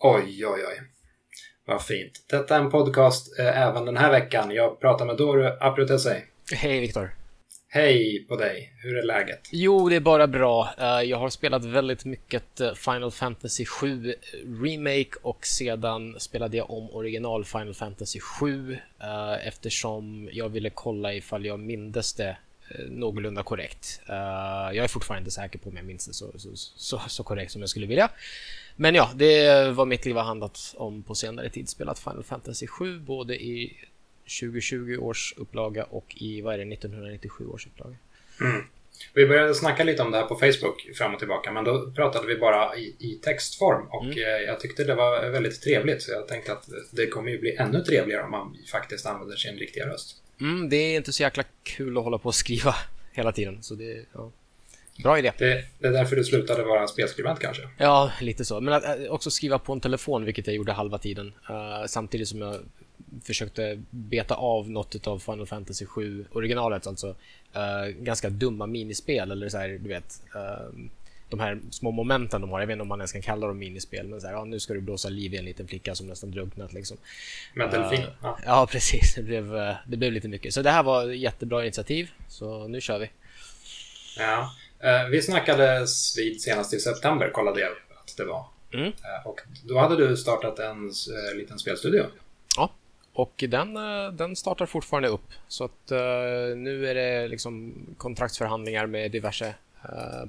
Oj, oj, oj. Vad fint. Detta är en podcast eh, även den här veckan. Jag pratar med Doru Aprutesei. Hej Viktor. Hej på dig. Hur är läget? Jo, det är bara bra. Eh, jag har spelat väldigt mycket eh, Final Fantasy 7 Remake och sedan spelade jag om original Final Fantasy 7 eh, eftersom jag ville kolla ifall jag mindes det någorlunda korrekt. Jag är fortfarande inte säker på om jag minns det så, så, så, så korrekt som jag skulle vilja. Men ja, det vad mitt liv har handlat om på senare tid. Spelat Final Fantasy 7 både i 2020 års upplaga och i vad är det, 1997 års upplaga. Mm. Vi började snacka lite om det här på Facebook fram och tillbaka, men då pratade vi bara i, i textform och mm. Eh, jag tyckte det var väldigt trevligt. Så jag tänkte att det kommer ju bli ännu trevligare om man faktiskt använder sin riktiga röst. Mm, det är inte så jäkla kul att hålla på och skriva hela tiden, så det, ja. Bra idé. Det, det, är därför du slutade vara spelskribent kanske? Ja, lite så. Men att äh, också skriva på en telefon, vilket jag gjorde halva tiden. Uh, samtidigt som jag försökte beta av något av Final Fantasy 7 originalet, alltså uh, ganska dumma minispel eller så här, du vet. Uh, de här små momenten de har, jag vet inte om man ens kan kalla dem minispel, men så här, ja, nu ska du blåsa liv i en liten flicka som nästan drunknat liksom. Med delfin? Uh, ja. ja, precis. Det blev, det blev lite mycket. Så det här var jättebra initiativ, så nu kör vi. Ja. Eh, vi snackades vid senast i september, kollade jag att det var. Mm. Eh, och då hade du startat en eh, liten spelstudio. Ja, och den, den startar fortfarande upp. Så att nu är det liksom kontraktsförhandlingar med diverse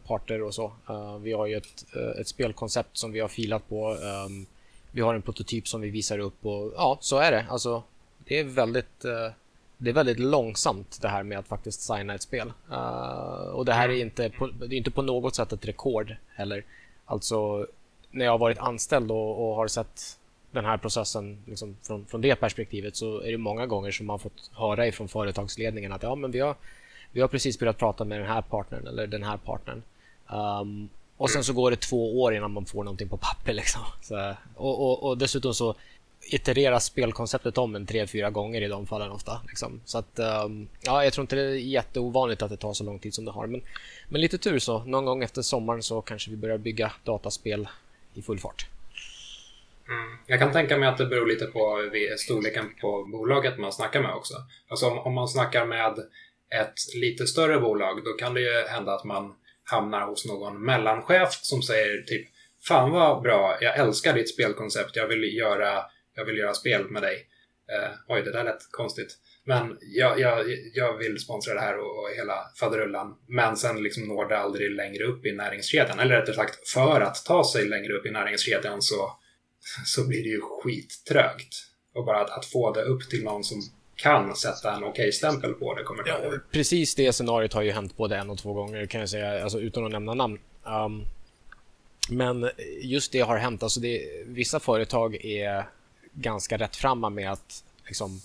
parter och så. Vi har ju ett, ett spelkoncept som vi har filat på. Ehm, vi har en prototyp som vi visar upp och ja, så är det. Alltså, det är väldigt det är väldigt långsamt det här med att faktiskt signa ett spel. Uh, och det här är inte på, det är inte på något sätt ett rekord heller. Alltså, när jag har varit anställd och, och har sett den här processen liksom, från, från det perspektivet så är det många gånger som man fått höra ifrån företagsledningen att ja, men vi har, vi har precis börjat prata med den här partnern eller den här partnern. Um, och sen så går det två år innan man får någonting på papper. Liksom. Så, och, och, och dessutom så iterera spelkonceptet om en tre, fyra gånger i de fallen ofta. Liksom. Så att, um, ja, jag tror inte det är jätteovanligt att det tar så lång tid som det har. Men, men lite tur så, någon gång efter sommaren så kanske vi börjar bygga dataspel i full fart. Mm. Jag kan tänka mig att det beror lite på storleken på bolaget man snackar med också. Alltså om, om man snackar med ett lite större bolag, då kan det ju hända att man hamnar hos någon mellanchef som säger typ Fan vad bra, jag älskar ditt spelkoncept, jag vill göra jag vill göra spel med dig. Eh, oj, det där lät konstigt. Men jag, jag, jag vill sponsra det här och, och hela faderullan. Men sen liksom når det aldrig längre upp i näringskedjan. Eller rättare sagt, för att ta sig längre upp i näringskedjan så, så blir det ju skittrögt. Och bara att, att få det upp till någon som kan sätta en okej-stämpel på det kommer ja, Precis det scenariot har ju hänt både en och två gånger kan jag säga, alltså utan att nämna namn. Um, men just det har hänt, alltså det, vissa företag är ganska rättframma med att liksom,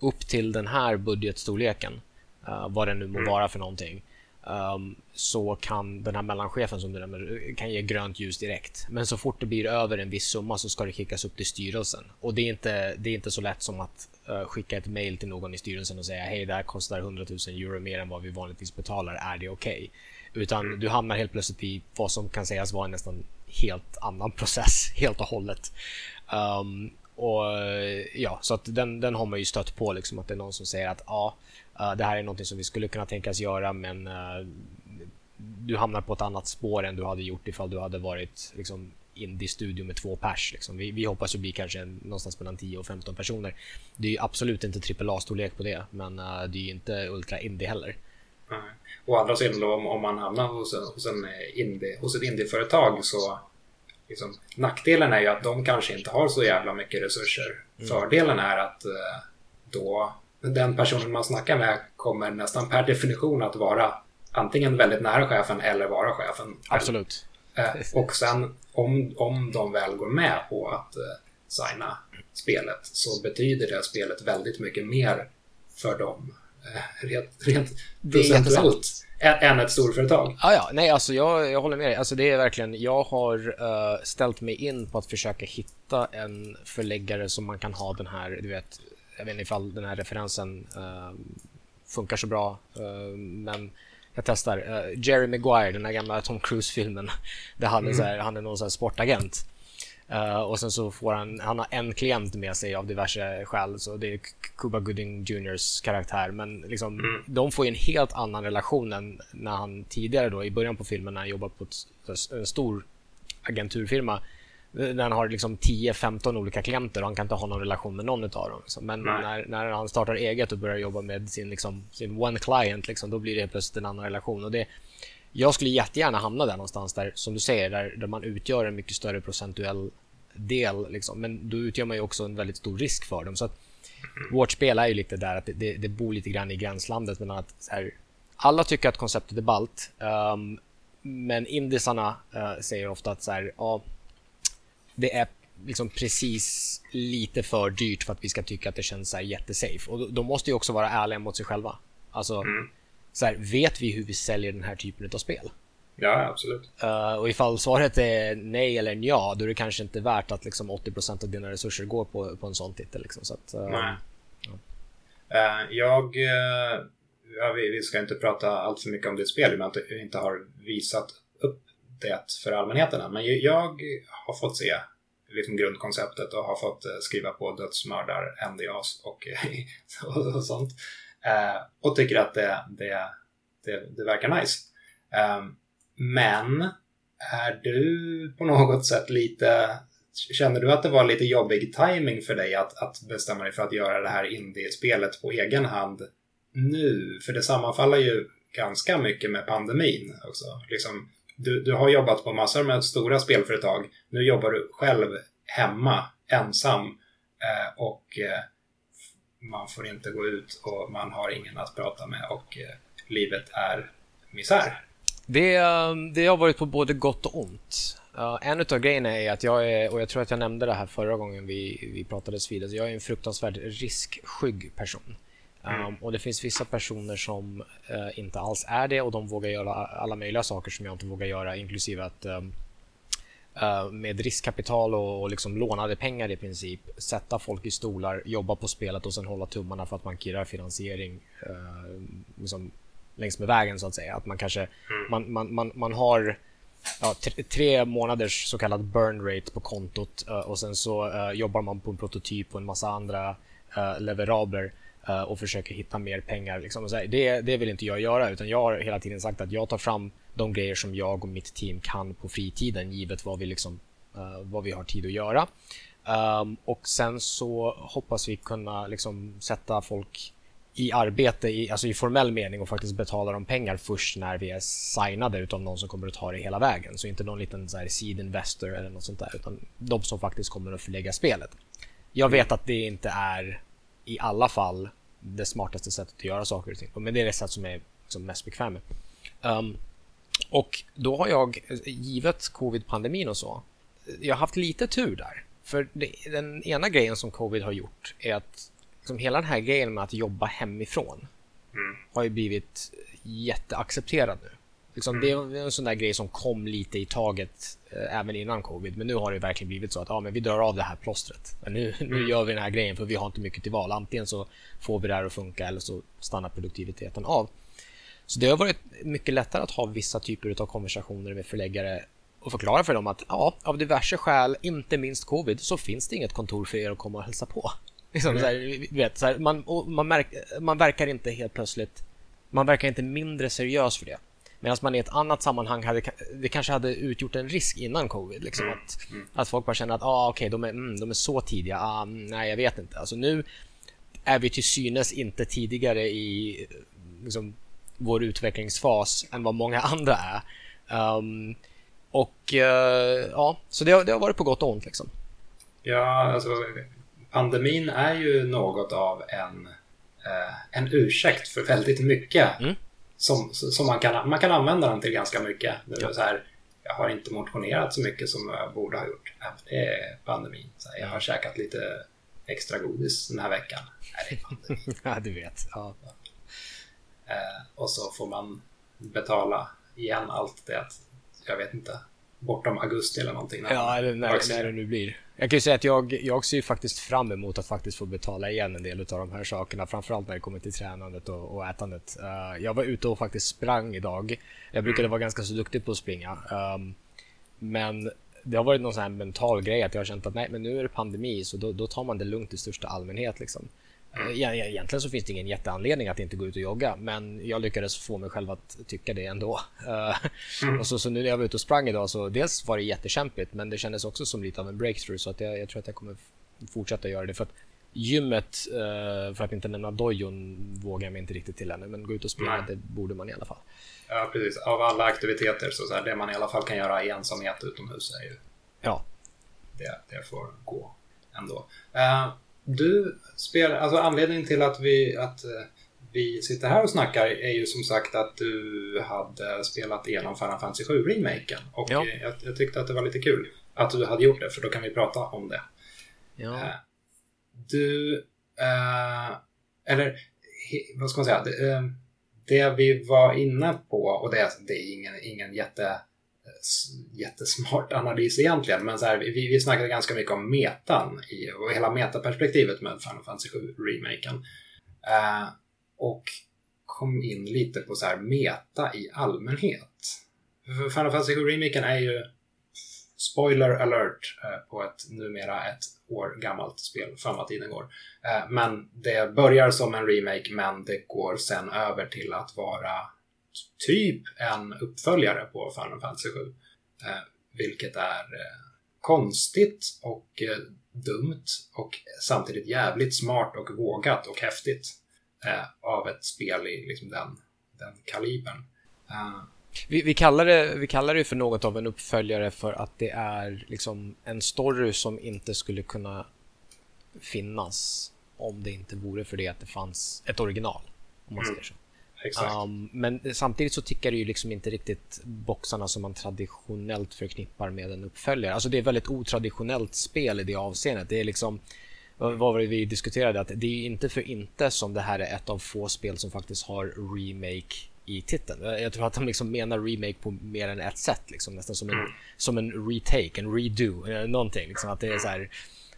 upp till den här budgetstorleken, uh, vad det nu må mm. vara för någonting, um, så kan den här mellanchefen som du nämner kan ge grönt ljus direkt. Men så fort det blir över en viss summa så ska det kickas upp till styrelsen. Och det är inte, det är inte så lätt som att uh, skicka ett mail till någon i styrelsen och säga hej, det här kostar 100 000 euro mer än vad vi vanligtvis betalar, är det okej? Okay? Utan mm. du hamnar helt plötsligt i vad som kan sägas vara en nästan helt annan process helt och hållet. Um, och eh, ja, så att den, den har man ju stött på liksom att det är någon som säger att ja, eh, det här är någonting som vi skulle kunna tänkas göra men eh, du hamnar på ett annat spår än du hade gjort ifall du hade varit liksom indie-studio med två pers. Liksom. Vi, vi hoppas ju bli kanske någonstans mellan 10 och 15 personer. Det är ju absolut inte AAA-storlek på det, men det är ju inte ultra-indie heller. Nej. Å andra sidan då, om, om man hamnar hos, en, hos, en indie, hos ett indieföretag så liksom, nackdelen är ju att de kanske inte har så jävla mycket resurser. Mm. Fördelen är att eh, då den personen man snackar med kommer nästan per definition att vara antingen väldigt nära chefen eller vara chefen. Absolut. Eh, och sen om, om de väl går med på att eh, signa spelet så betyder det spelet väldigt mycket mer för dem rent, rent procentuellt än ett storföretag. Ja, ja, nej, alltså jag, jag håller med dig. Alltså det är verkligen, jag har uh, ställt mig in på att försöka hitta en förläggare som man kan ha den här, du vet, jag vet inte ifall den här referensen uh, funkar så bra, uh, men jag testar. Jerry Maguire, den här gamla Tom Cruise-filmen, där han, mm. så här, han är någon så sportagent. Uh, och sen så får han, han har en klient med sig av diverse skäl, så det är Cuba Gooding Juniors karaktär. Men liksom, mm. de får ju en helt annan relation än när han tidigare då, i början på filmen, när han jobbar på ett, en stor agenturfirma, när han har liksom 10-15 olika klienter och han kan inte ha någon relation med någon av dem. Liksom. Men när, när han startar eget och börjar jobba med sin, liksom, sin one client, liksom, då blir det plötsligt en annan relation. Och det, jag skulle jättegärna hamna där någonstans där, som du säger, där, där man utgör en mycket större procentuell del. Liksom. Men då utgör man ju också en väldigt stor risk för dem. Så att vårt spel är ju lite där att det, det, det bor lite grann i gränslandet. Men att här, alla tycker att konceptet är ballt. Um, ehm, men indisarna uh, säger ofta att så här, ja, det är liksom precis lite för dyrt för att vi ska tycka att det känns så här jättesafe. Och de måste ju också vara ärliga mot sig själva. Alltså, mm så här, vet vi hur vi säljer den här typen av spel? Ja, absolut. Uh, och ifall svaret är nej eller ja, då är det kanske inte värt att liksom 80% av dina resurser går på, på en sån titel. Liksom. Så att, uh, nej. Ja. Uh, jag... Ja, vi, vi, ska inte prata allt för mycket om det spel, men att vi inte har visat upp det för allmänheten än. Men jag har fått se liksom grundkonceptet och har fått skriva på dödsmördar, NDAs och, och, och sånt. Eh, och tycker att det, det, det, det verkar nice. Ehm, men är du på något sätt lite... Känner du att det var lite jobbig timing för dig att, att bestämma dig för att göra det här indie-spelet på egen hand nu? För det sammanfaller ju ganska mycket med pandemin också. Liksom, du, du har jobbat på massor med stora spelföretag. Nu jobbar du själv hemma, ensam eh, och eh, man får inte gå ut och man har ingen att prata med och eh, livet är misär. Det, ehm, det har varit på både gott och ont. Uh, en av grejerna är att jag är, och jag tror att jag nämnde det här förra gången vi, vi pratades vid, jag är en fruktansvärt riskskygg person. Um, mm. Och det finns vissa personer som uh, inte alls är det och de vågar göra alla möjliga saker som jag inte vågar göra, inklusive att um, med riskkapital och, och liksom lånade pengar i princip sätta folk i stolar, jobba på spelet och sen hålla tummarna för att man kirrar finansiering liksom längs med vägen så att säga. Att man kanske mm. man, man, man, man har ja, tre månaders så kallad burn rate på kontot uh, och sen så uh, jobbar man på en prototyp och en massa andra uh, leverabler och försöker hitta mer pengar. Liksom. det, det vill inte jag göra utan jag har hela tiden sagt att jag tar fram de grejer som jag och mitt team kan på fritiden givet vad vi, liksom, vad vi har tid att göra. Um, och sen så hoppas vi kunna liksom, sätta folk i arbete, i, alltså i formell mening och faktiskt betala dem pengar först när vi är signade utav någon som kommer att ta det hela vägen. Så inte någon liten så här seed investor eller något sånt där, utan de som faktiskt kommer att förlägga spelet. Jag vet att det inte är i alla fall det smartaste sättet att göra saker och ting på, men det är det sätt som är som mest bekväm med. Um, och då har jag, givet covid-pandemin och så, jag har haft lite tur där. För det, den ena grejen som covid har gjort är att liksom hela den här grejen med att jobba hemifrån mm. har ju blivit jätteaccepterad nu. Liksom, mm. Det är en sån där grej som kom lite i taget eh, även innan covid, men nu har det verkligen blivit så att ja, men vi drar av det här plåstret. Men nu, nu mm. gör vi den här grejen för vi har inte mycket till val. Antingen så får vi det här att funka eller så stannar produktiviteten av. Så det har varit mycket lättare att ha vissa typer av konversationer med förläggare och förklara för dem att ja, av diverse skäl, inte minst covid, så finns det inget kontor för er att komma och hälsa på. Liksom, mm. så här, vet, så här, man, man, märk, man verkar inte helt plötsligt man verkar inte mindre seriös för det. Medan man i ett annat sammanhang hade, det kanske hade utgjort en risk innan covid. Liksom, mm. Att, mm. att folk bara känner att ah, okay, de, är, mm, de är så tidiga. Ah, nej, jag vet inte. Alltså, nu är vi till synes inte tidigare i liksom, vår utvecklingsfas än vad många andra är. Um, och uh, ja, så det, det har varit på gott och ont. Liksom. Ja, alltså pandemin är ju något av en, eh, en ursäkt för väldigt mycket. Mm. Som, som man, kan, man kan använda den till ganska mycket. Ja. Så här, jag har inte motionerat så mycket som jag borde ha gjort. Det är pandemin. Så här, jag har käkat lite extra godis den här veckan. det är pandemin. ja, du vet. Ja. Eh, och så får man betala igen allt det. Jag vet inte bortom augusti eller någonting. Ja, eller när, när det nu blir. Jag kan ju säga att jag, jag ser faktiskt fram emot att faktiskt få betala igen en del av de här sakerna. Framförallt när det kommer till tränandet och, och ätandet. Uh, jag var ute och faktiskt sprang idag. Jag brukade mm. vara ganska så duktig på att springa. Um, men det har varit någon sån här mental grej att jag har känt att nej, men nu är det pandemi så då, då tar man det lugnt i största allmänhet. Liksom. Mm. Egentligen så finns det ingen jätteanledning att inte gå ut och jogga, men jag lyckades få mig själv att tycka det ändå. Mm. och så, så nu när jag var ute och sprang idag så dels var det jättekämpigt, men det kändes också som lite av en breakthrough så att jag, jag tror att jag kommer fortsätta göra det. För att gymmet, eh, för att inte nämna dojon, vågar jag mig inte riktigt till ännu, men gå ut och springa, det borde man i alla fall. Ja, precis. Av alla aktiviteter så, så här, det man i alla fall kan göra i ensamhet utomhus är ju... Ja. Det, det får gå ändå. Uh, du spelar, alltså anledningen till att vi, att uh, vi sitter här och snackar är ju som sagt att du hade spelat igenom Final Fantasy 7-remaken. Och ja. jag, jag, tyckte att det var lite kul att du hade gjort det, för då kan vi prata om det. Ja. Uh, du... eller, vad ska man säga? Det, det vi var inne på, och det, det är ingen, ingen jätte, jättesmart analys egentligen, men så här, vi, vi snackade ganska mycket om metan i, och hela metaperspektivet med Final Fantasy 7-remaken. Uh, eh, och kom in lite på så här meta i allmänhet. För Final Fantasy 7-remaken är ju spoiler alert uh, på ett numera ett år gammalt spel, fan vad tiden går. Uh, men det börjar som en remake men det går sen över till att vara typ en uppföljare på Final Fantasy 7. Eh, vilket är eh, konstigt och dumt och samtidigt jävligt smart och vågat och häftigt av ett spel i liksom den, den kalibern. Vi, vi, kallar det, vi kallar det för något av en uppföljare för att det är liksom en story som inte skulle kunna finnas om det inte vore för det att det fanns ett original. Om man mm. säger så. Um, men samtidigt så tickar det ju liksom inte riktigt boxarna som man traditionellt förknippar med en uppföljare. Alltså det är ett väldigt otraditionellt spel i det avseendet. Det är liksom vad var det vi diskuterade? Att det är inte för inte som det här är ett av få spel som faktiskt har remake i titeln. Jag tror att de liksom menar remake på mer än ett sätt, liksom, nästan som en, mm. som en retake, en redo, eh, någonting. Liksom, att det är så här,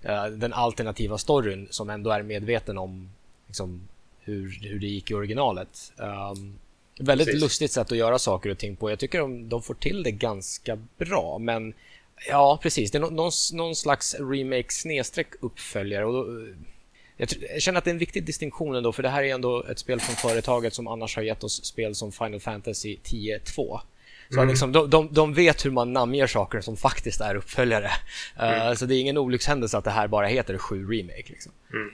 uh, den alternativa storyn som ändå är medveten om liksom, hur, hur det gick i originalet. Um, väldigt Precis. lustigt sätt att göra saker och ting på. Jag tycker de, de får till det ganska bra, men ja, precis. Det är någon, någon slags remake snedstreck uppföljare. Och då, jag, känner att det är en viktig distinktion ändå, för det här är ändå ett spel från företaget som annars har gett oss spel som Final Fantasy 10-2. Så mm. liksom, de, de, de, vet hur man namnger saker som faktiskt är uppföljare. Mm. Uh, så det är ingen olyckshändelse att det här bara heter 7 Remake. Liksom. Mm.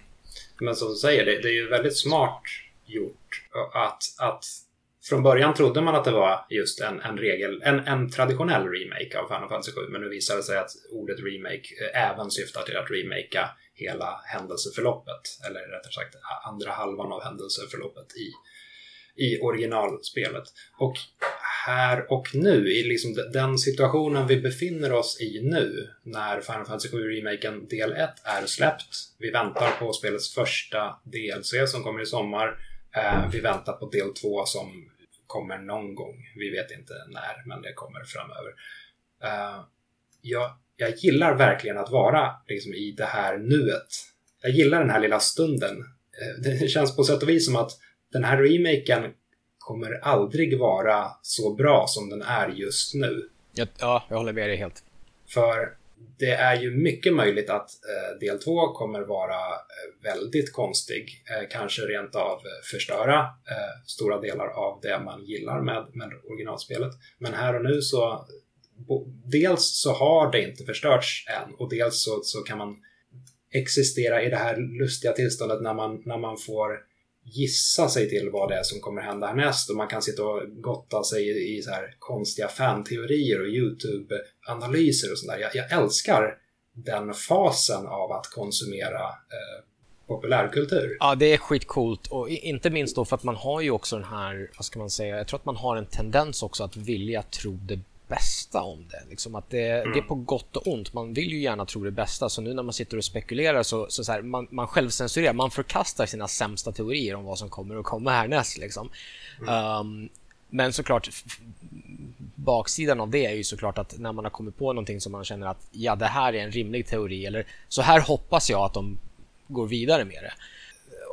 Men som du säger, det, det, är ju väldigt smart gjort. Att, att från början trodde man att det var just en, en, regel, en, en traditionell remake av Final Fantasy 7 men nu visar det sig att ordet remake eh, även syftar till att remakea hela händelseförloppet, eller rättare sagt andra halvan av händelseförloppet i, i originalspelet. Och här och nu, i liksom den situationen vi befinner oss i nu, när Final Fantasy 7 Remaken del 1 är släppt. Vi väntar på spelets första DLC som kommer i sommar. Eh, vi väntar på del 2 som kommer någon gång. Vi vet inte när, men det kommer framöver. Eh, jag jag gillar verkligen att vara liksom, i det här nuet. Jag gillar den här lilla stunden. Eh, det känns på sätt och vis som att den här remaken kommer aldrig vara så bra som den är just nu. Ja, jag håller med dig helt. För det är ju mycket möjligt att eh, del två kommer vara eh, väldigt konstig. Eh, kanske rent av förstöra eh, stora delar av det man gillar med, med originalspelet. Men här och nu så dels så har det inte förstörts än och dels så, så kan man existera i det här lustiga tillståndet när man, när man får gissa sig till vad det är som kommer hända härnäst och man kan sitta och gotta sig i, i så här konstiga fanteorier och YouTube-analyser och sådär. Jag, jag, älskar den fasen av att konsumera eh, populärkultur. Ja, det är skitcoolt och inte minst då för att man har ju också den här, vad ska man säga, jag tror att man har en tendens också att vilja tro det bästa om det. Liksom att det, mm. det är på gott och ont. Man vill ju gärna tro det bästa. Så nu när man sitter och spekulerar så, så, så här, man, man självcensurerar. Man förkastar sina sämsta teorier om vad som kommer att komma härnäst. Liksom. Mm. Um, men såklart, baksidan av det är ju såklart att när man har kommit på någonting som man känner att ja, det här är en rimlig teori eller så här hoppas jag att de går vidare med det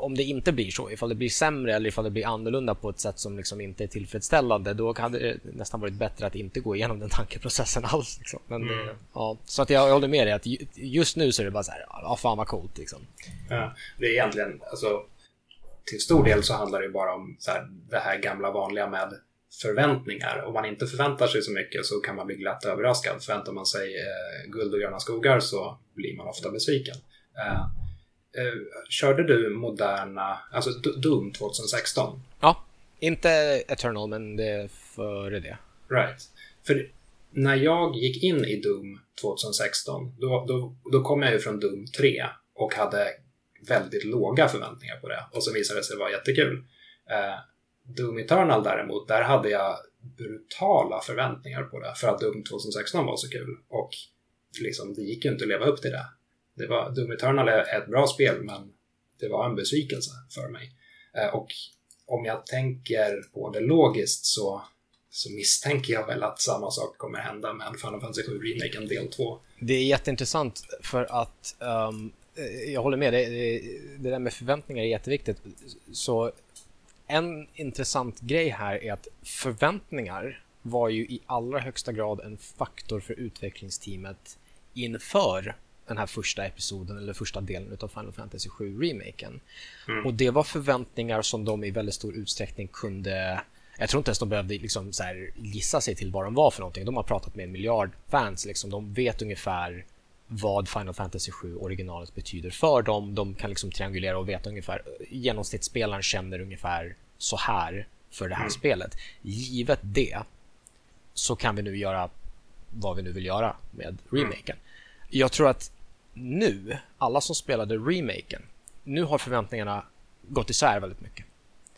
om det inte blir så, ifall det blir sämre eller ifall det blir annorlunda på ett sätt som liksom inte är tillfredsställande, då hade det nästan varit bättre att inte gå igenom den tankeprocessen alls. Liksom. Men mm. ja, så att jag, jag håller med dig att just nu så är det bara så här, ja fan vad coolt liksom. Ja, det är egentligen, alltså till stor del så handlar det bara om så här, det här gamla vanliga med förväntningar. Om man inte förväntar sig så mycket så kan man bli glatt överraskad. Förväntar man sig eh, guld och gröna skogar så blir man ofta besviken. Eh, eh, körde du moderna, alltså Doom 2016? Ja, inte Eternal men det före det. Right. För när jag gick in i Doom 2016 då, då, då kom jag ju från Doom 3 och hade väldigt låga förväntningar på det och så visade det sig vara jättekul. Eh, Doom Eternal däremot, där hade jag brutala förväntningar på det för att Doom 2016 var så kul och liksom, det gick ju inte att leva upp till det det var, Doom Eternal är ett bra spel men det var en besvikelse för mig. Eh, och om jag tänker på det logiskt så, så misstänker jag väl att samma sak kommer hända med Final Fantasy 7 Remaken del 2. Det är jätteintressant för att um, jag håller med, dig. det, det där med förväntningar är jätteviktigt. Så en intressant grej här är att förväntningar var ju i allra högsta grad en faktor för utvecklingsteamet inför den här första episoden eller första delen av Final Fantasy 7 remaken. Mm. Och det var förväntningar som de i väldigt stor utsträckning kunde jag tror inte ens de behövde liksom så gissa sig till vad de var för någonting. De har pratat med en miljard fans. Liksom. De vet ungefär vad Final Fantasy 7 originalet betyder för dem. De kan liksom triangulera och veta ungefär. Genomsnittsspelaren känner ungefär så här för det här mm. spelet. Givet det så kan vi nu göra vad vi nu vill göra med mm. remaken. Jag tror att nu, alla som spelade remaken, nu har förväntningarna gått isär väldigt mycket.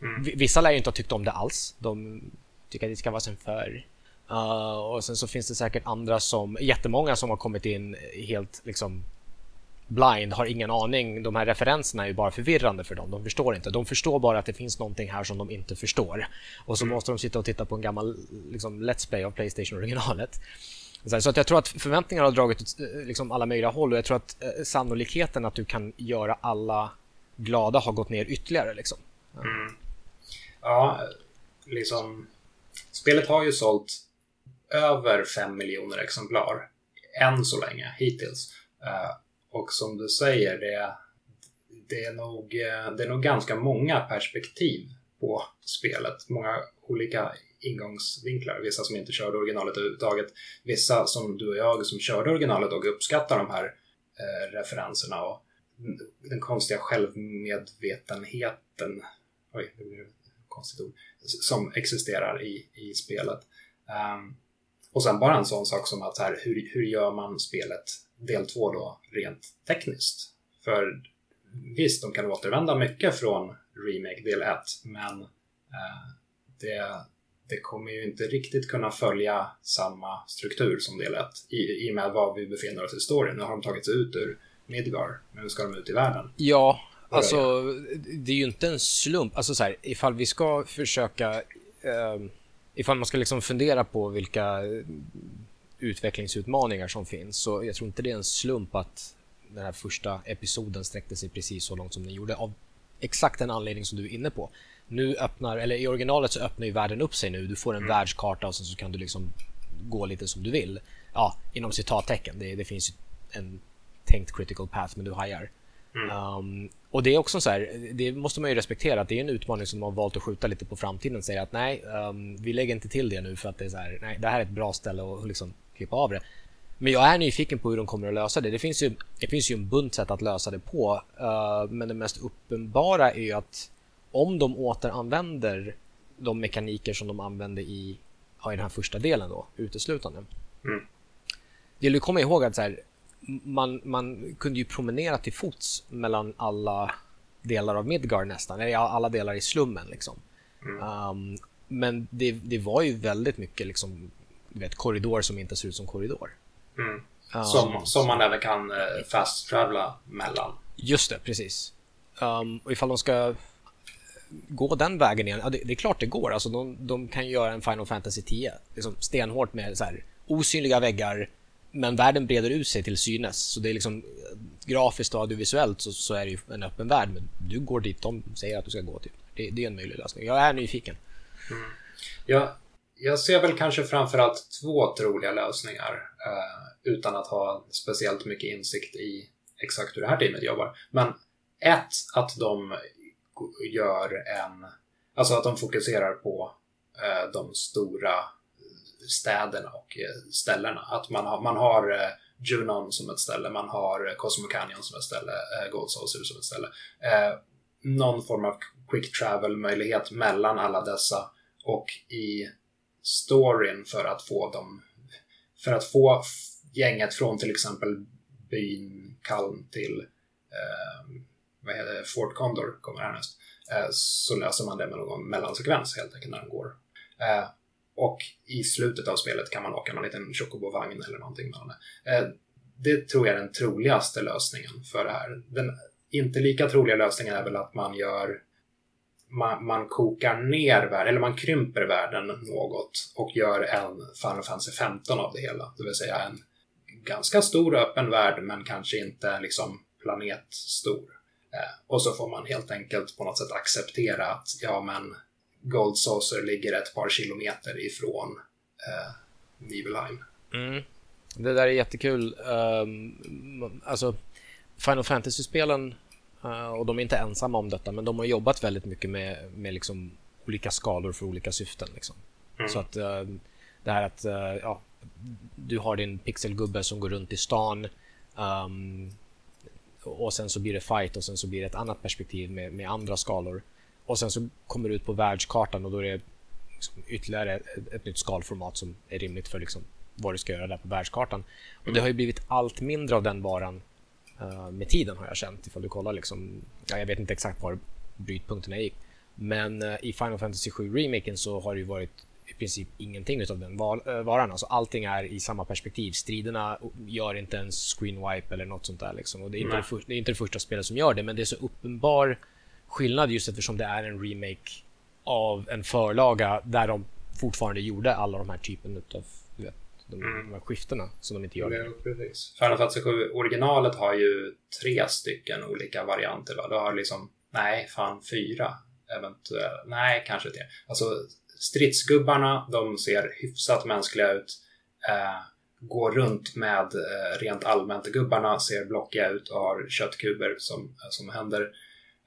Mm. Vissa lär ju inte ha tyckt om det alls. De tycker att det ska vara sen förr. Uh, och sen så finns det säkert andra som, jättemånga som har kommit in helt liksom blind, har ingen aning. De här referenserna är ju bara förvirrande för dem. De förstår inte. De förstår bara att det finns någonting här som de inte förstår. Och så mm. måste de sitta och titta på en gammal liksom, Let's Play av Playstation-originalet. Så att jag tror att förväntningarna har dragit åt eh, liksom alla möjliga håll och jag tror att eh, sannolikheten att du kan göra alla glada har gått ner ytterligare. Liksom. Ja. Mm. ja, liksom Spelet har ju sålt över 5 miljoner exemplar än så länge hittills. Eh, och som du säger, det, det, är nog, det är nog ganska många perspektiv på spelet. Många olika ingångsvinklar. Vissa som inte körde originalet överhuvudtaget. Vissa som du och jag som körde originalet och uppskattar de här eh, referenserna och den konstiga självmedvetenheten oj, det blir ett konstigt ord, som existerar i, i spelet. Um, och sen bara en sån sak som att här, hur, hur gör man spelet del 2 då rent tekniskt? För visst, de kan återvända mycket från Remake del 1, men eh, det, det kommer ju inte riktigt kunna följa samma struktur som del 1 i, i och med var vi befinner oss i storyn. Nu har de tagit sig ut ur Midgar, nu ska de ut i världen. Ja, alltså det är ju inte en slump. Alltså så här, ifall vi ska försöka eh, ifall man ska liksom fundera på vilka utvecklingsutmaningar som finns så jag tror inte det är en slump att den här första episoden sträckte sig precis så långt som den gjorde av exakt den anledning som du är inne på. Nu öppnar, eller i originalet så öppnar ju världen upp sig nu. Du får en mm. världskarta och sen så kan du liksom gå lite som du vill. Ja, inom citattecken. Det, det finns ju en tänkt critical path, men du hajar. Mm. Um, och det är också så här, det måste man ju respektera att det är en utmaning som de har valt att skjuta lite på framtiden. Säger att nej, um, vi lägger inte till det nu för att det är så här, nej, det här är ett bra ställe att liksom klippa av det. Men jag är nyfiken på hur de kommer att lösa det. Det finns ju, det finns ju en bunt sätt att lösa det på. Uh, men det mest uppenbara är ju att om de återanvänder de mekaniker som de använde i, ja, i den här första delen då, uteslutande. Mm. Det du komma ihåg att så här, man, man kunde ju promenera till fots mellan alla delar av Midgard nästan, eller alla delar i slummen liksom. Mm. Um, men det, det, var ju väldigt mycket liksom, vet, korridor som inte ser ut som korridor. Mm. Um, som, som man även kan uh, fast travela mellan. Just det, precis. Um, och ifall de ska gå den vägen igen, ja, det, det, är klart det går. Alltså, de, de kan göra en Final Fantasy 10, liksom stenhårt med så här, osynliga väggar, men världen breder ut sig till synes. Så det är liksom eh, grafiskt och audiovisuellt så, så är det ju en öppen värld. Men du går dit de säger att du ska gå. Typ. Det, det är en möjlig lösning. Jag är nyfiken. Mm. Jag, jag ser väl kanske framförallt två troliga lösningar eh, utan att ha speciellt mycket insikt i exakt hur det här teamet jobbar. Men ett, att de gör en... Alltså att de fokuserar på eh, de stora eh, städerna och eh, ställena. Att man har, man har eh, Junon som ett ställe, man har eh, Cosmo Canyon som ett ställe, eh, Gold som ett ställe. Eh, någon form av quick travel-möjlighet mellan alla dessa och i storyn för att få dem för att få gänget från till exempel byn Kalm till eh, vad heter Fort Condor kommer härnäst. Eh, så löser man det med någon mellansekvens helt enkelt när de går. Eh, och i slutet av spelet kan man åka någon liten Chocobo-vagn eller någonting med det. Eh, det tror jag är den troligaste lösningen för det här. Den inte lika troliga lösningen är väl att man gör man, man kokar ner världen, eller man krymper världen något och gör en Final Fantasy 15 av det hela. Det vill säga en ganska stor öppen värld men kanske inte liksom planetstor. Eh, och så får man helt enkelt på något sätt acceptera att ja men Gold Saucer ligger ett par kilometer ifrån eh, Nibelheim. Mm. Det där är jättekul. Um, alltså, Final Fantasy-spelen, uh, och de är inte ensamma om detta, men de har jobbat väldigt mycket med, med liksom olika skalor för olika syften. Liksom. Mm. Så att uh, det här att uh, ja, du har din pixelgubbe som går runt i stan um, och sen så blir det fight och sen så blir det ett annat perspektiv med, med andra skalor. Och sen så kommer du ut på världskartan och då är det liksom ytterligare ett, ett, nytt skalformat som är rimligt för liksom vad du ska göra där på världskartan. Och det har ju blivit allt mindre av den varan uh, med tiden har jag känt. Ifall du kollar liksom, ja, jag vet inte exakt var brytpunkterna gick. Men uh, i Final Fantasy 7 remaken så har det ju varit princip ingenting av den eh, varan. Alltså allting är i samma perspektiv. Striderna gör inte en screen wipe eller något sånt där. Liksom. Och det, är inte det, för, det, är inte det första spelet som gör det, men det är så uppenbar skillnad just eftersom det är en remake av en förlaga där de fortfarande gjorde alla de här typen av vet, de, mm. de här skiftena som de inte gör. Ja, precis. Final Fantasy 7 originalet har ju tre stycken olika varianter. Va? Du har liksom, nej, fan fyra eventuellt. Nej, kanske tre. Alltså stridsgubbarna, de ser hyfsat mänskliga ut. Eh, går runt med eh, rent allmänt. Gubbarna ser blockiga ut och har köttkuber som, eh, som händer.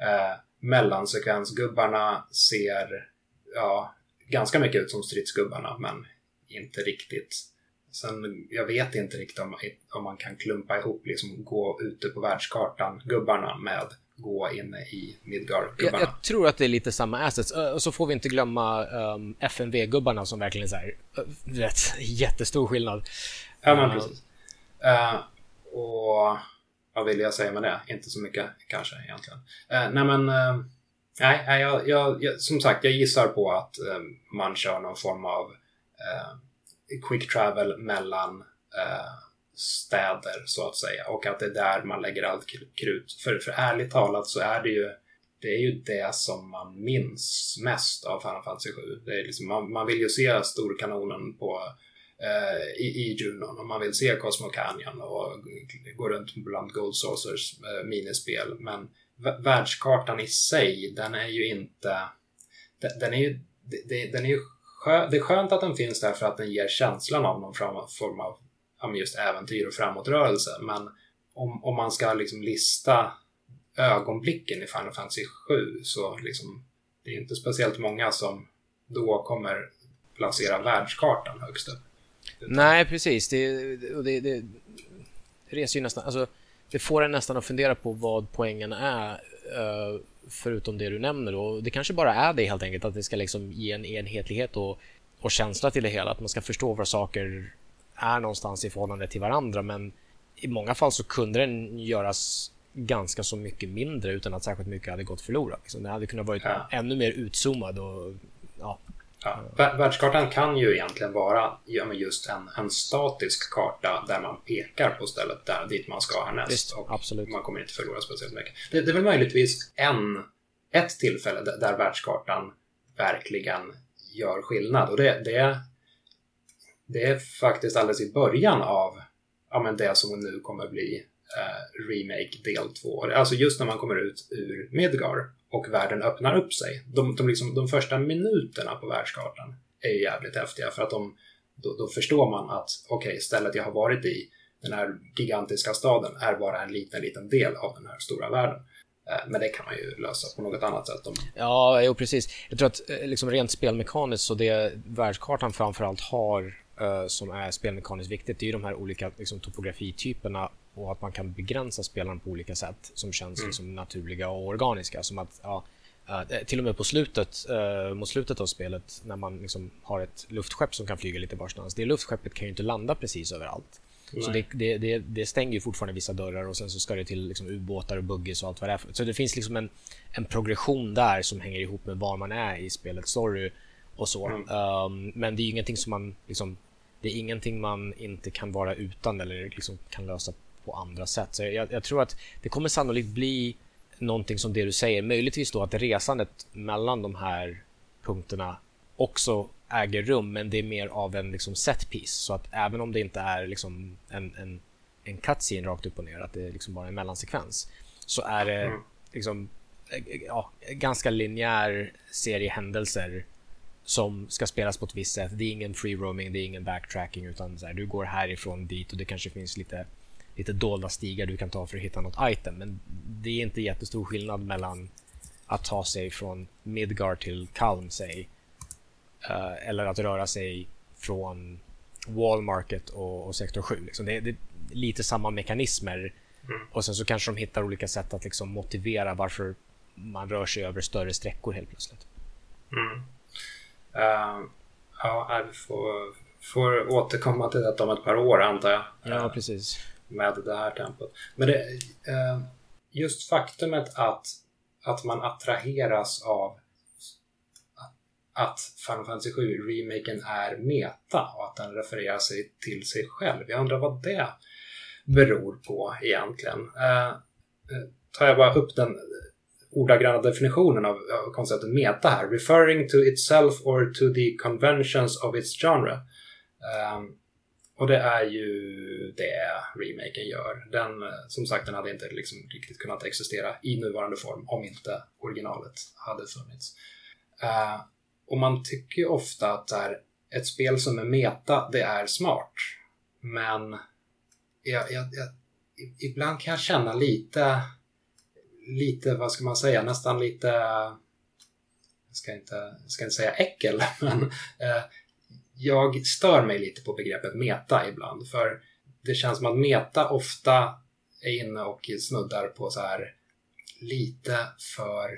Eh, mellansekvensgubbarna ser ja, ganska mycket ut som stridsgubbarna, men inte riktigt. Sen, jag vet inte riktigt om, om man kan klumpa ihop, liksom gå ute på världskartan, gubbarna, med gå inne i Midgar-gubbarna. Jag, jag, tror att det är lite samma assets. Och så får vi inte glömma um, FNV-gubbarna som verkligen är så här, rätt jättestor skillnad. Ja, men precis. Uh, och vad vill jag säga med det? Inte så mycket kanske egentligen. Uh, nej men, uh, nej, jag, jag, jag, som sagt, jag gissar på att um, man kör någon form av quick travel mellan städer så att säga och att det är där man lägger allt krut. För, för ärligt talat så är det ju det är ju det som man minns mest av Final Fantasy 7. Det är liksom, man, man vill ju se storkanonen på eh, i, i Junon och man vill se Cosmo Canyon och gå runt bland Gold Saucers eh, minispel. Men världskartan i sig, den är ju inte... Den, den är ju... Det, den är ju skö, det är skönt att den finns där för att den ger känslan av någon form av just äventyr och framåtrörelse. Men om, om man ska liksom lista ögonblicken i Final Fantasy 7 så liksom, det är inte speciellt många som då kommer placera världskartan högst upp. Nej, precis. Det, det, det, reser ju nästan... Alltså, det får en nästan att fundera på vad poängen är eh, förutom det du nämner. Då. Det kanske bara är det helt enkelt, att det ska liksom ge en enhetlighet och, och känsla till det hela. Att man ska förstå vad saker är någonstans i förhållande till varandra. Men i många fall så kunde den göras ganska så mycket mindre utan att särskilt mycket hade gått förlorat. Liksom. Den hade kunnat vara ja. ännu mer utzoomad och ja, Ja, världskartan kan ju egentligen vara ja, just en, en statisk karta där man pekar på stället där, dit man ska härnäst. Visst, och absolut. Man kommer inte förlora speciellt mycket. Det, det är väl möjligtvis en, ett tillfälle där, där världskartan verkligen gör skillnad. Och det, det, det är faktiskt alldeles i början av ja, men det som nu kommer bli eh, Remake del 2. Alltså just när man kommer ut ur Midgar och världen öppnar upp sig. De, de, liksom, de första minuterna på världskartan är ju jävligt häftiga för att de, då, då förstår man att okej, okay, stället jag har varit i, den här gigantiska staden, är bara en liten, liten del av den här stora världen. Eh, men det kan man ju lösa på något annat sätt. Om... Ja, jo, precis. Jag tror att eh, liksom rent spelmekaniskt så det världskartan framförallt har som är spelmekaniskt viktigt, det är ju de här olika liksom, topografityperna och att man kan begränsa spelaren på olika sätt som känns mm. liksom, naturliga och organiska. Som att, ja, uh, till och med på slutet, mot slutet av spelet när man liksom, har ett luftskepp som kan flyga lite varstans. Det luftskeppet kan ju inte landa precis överallt. Nej. Så det, det, det, det, stänger ju fortfarande vissa dörrar och sen så ska det till liksom ubåtar och buggies och allt vad det är. Så det finns liksom en, en progression där som hänger ihop med var man är i spelets story och så. Mm. Um, men det är ingenting som man liksom, det är ingenting man inte kan vara utan eller liksom kan lösa på andra sätt. Så jag, jag tror att det kommer sannolikt bli någonting som det du säger. Möjligtvis då att resandet mellan de här punkterna också äger rum, men det är mer av en liksom set piece. Så att även om det inte är liksom en, en, en cutscene rakt upp och ner, att det är liksom bara en mellansekvens, så är det mm. liksom ja, ganska linjär serie händelser som ska spelas på ett visst sätt. Det är ingen free roaming, det är ingen backtracking, utan så här, du går härifrån dit och det kanske finns lite, lite dolda stigar du kan ta för att hitta något item. Men det är inte jättestor skillnad mellan att ta sig från Midgard till Kalm, säg, Uh, eller att röra sig från Wallmarket och, och sektor 7. Liksom. Det, det, är lite samma mekanismer. Mm. Och sen så kanske de hittar olika sätt att liksom motivera varför man rör sig över större sträckor helt plötsligt. Mm. Uh, ja, vi får, får återkomma till detta om ett par år antar jag. Ja, precis. Med det här tempot. Men det, uh, just faktumet att, att man attraheras av att Final Fantasy 7 remaken är meta och att den refererar sig till sig själv. Jag undrar vad det beror på egentligen. Uh, tar jag bara upp den ordagranna definitionen av, av konceptet meta här. Referring to itself or to the conventions of its genre. Um, och det är ju det remaken gör. Den, eh, som sagt, den hade inte liksom riktigt kunnat existera i nuvarande form om inte originalet hade funnits. Uh, och man tycker ju ofta att här, ett spel som är meta, det är smart. Men jag, jag, jag, ibland kan jag känna lite, lite, vad ska man säga, nästan lite, jag ska inte, jag ska inte säga äckel, men eh, jag stör mig lite på begreppet meta ibland. För det känns som att meta ofta är inne och snuddar på så här lite för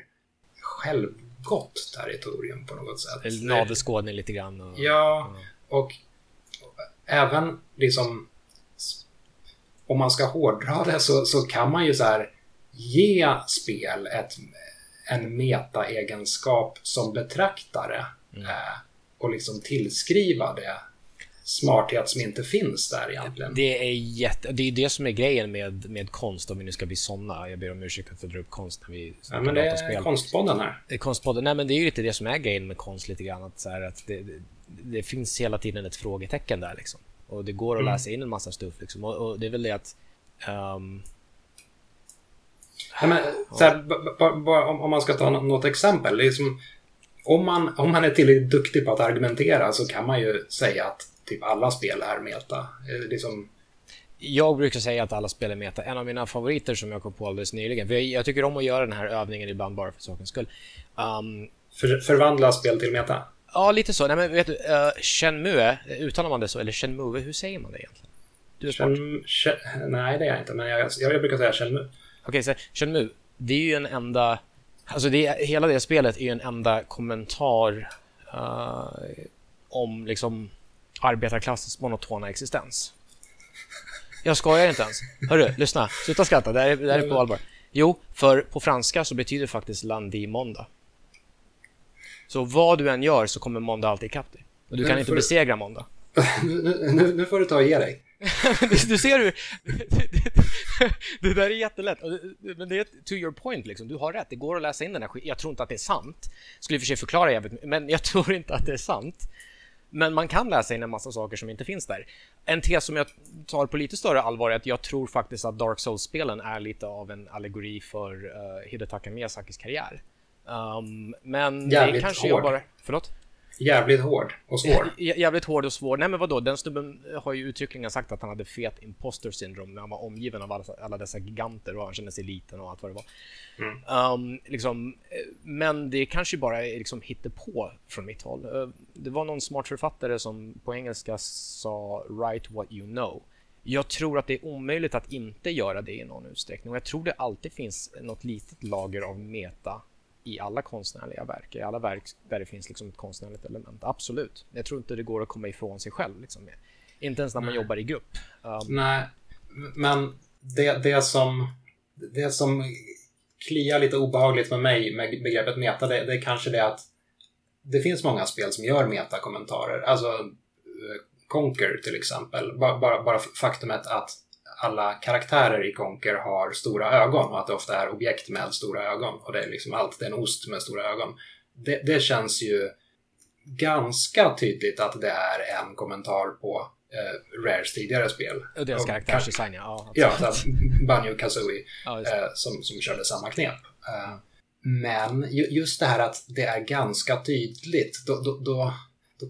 själv gott territorium på något sätt. Navelskådning lite grann. Och, ja, och även liksom om man ska hårdra det så, så kan man ju så här ge spel ett, en meta-egenskap som betraktare mm. eh, och liksom tillskriva det smarthet som inte finns där egentligen. Det är, jätte, det är det som är grejen med, med konst, om vi nu ska bli såna. Jag ber om ursäkt för att dra upp konst när vi Ja, men det är konstpodden här. Det är konstpodden. Nej, men det är ju lite det som är grejen med konst lite grann. Att, så här, att det, det, det, finns hela tiden ett frågetecken där liksom. Och det går att mm. läsa in en massa stuff liksom. Och, och det är väl det att um, Ja, men, så här, om, man ska ta något exempel. Det är som, om, man, om man är tillräckligt duktig på att argumentera så kan man ju säga att typ alla spel är meta. Liksom... Jag brukar säga att alla spel är meta. En av mina favoriter som jag kom på alldeles nyligen. För jag, tycker om att göra den här övningen ibland bara för sakens skull. Um... För, förvandla spel till meta? Ja, lite så. Nej, men vet du, uh, Shenmue, uttalar man det så? Eller Shenmue, hur säger man det egentligen? Du är Shen, Shen, nej, det är jag inte, men jag, jag, jag brukar säga Shenmue. Okej, okay, Shenmue, det är ju en enda... Alltså, det, hela det spelet är ju en enda kommentar uh, om liksom arbetarklassens monotona existens. Jag skojar inte ens. Hörru, lyssna. Sluta skratta. Det här är, det här är på allvar. Jo, för på franska så betyder faktiskt lundi måndag. Så vad du än gör så kommer måndag alltid ikapp dig. Och du kan inte besegra måndag. nu, nu, nu, får du ta och ge dig. Du ser hur... det där är jättelätt. Men det är to your point, liksom. du har rätt. Det går att läsa in den här skiten. Jag tror inte att det är sant. Skulle i och för sig förklara jävligt men jag tror inte att det är sant. Men man kan läsa in en massa saker som inte finns där. En tes som jag tar på lite större allvar är att jag tror faktiskt att Dark Souls-spelen är lite av en allegori för uh, Hidetaka Miyazakis karriär. Um, men Jävligt det kanske hård. jag bara... Förlåt? Jävligt hård och svår. Jä- Jävligt hård och svår. Nej men vadå, den snubben har ju uttryckligen sagt att han hade fet imposter syndrom när han var omgiven av alla, alla dessa giganter och han kände sig liten och allt vad det var. Um, liksom, eh, men det kanske bara är liksom hittepå från mitt håll. Eh, Det var någon smart författare som på engelska sa “write what you know”. Jag tror att det är omöjligt att inte göra det i någon utsträckning och jag tror det alltid finns något litet lager av meta i alla konstnärliga verk, i alla verk där det finns liksom ett konstnärligt element. Absolut. Jag tror inte det går att komma ifrån sig själv. Liksom. Inte ens när man jobbar i grupp. Um, Nej, men det, det, som, det som kliar lite obehagligt med mig med begreppet meta, det, det är kanske det att det finns många spel som gör metakommentarer. Alltså eh, Conquer till exempel. Bara, bara, bara faktumet att alla karaktärer i Conquer har stora ögon och att det ofta är objekt med stora ögon. Och det är liksom allt, det är en ost med stora ögon. Det, det känns ju ganska tydligt att det är en kommentar på eh, Rares tidigare spel. och deras karaktärsdesign, ja. Ja, absolut. så Banjo Kazooie ja eh, som, som körde samma knep. Eh, men ju, just det här att det är ganska tydligt, då, då, då, då,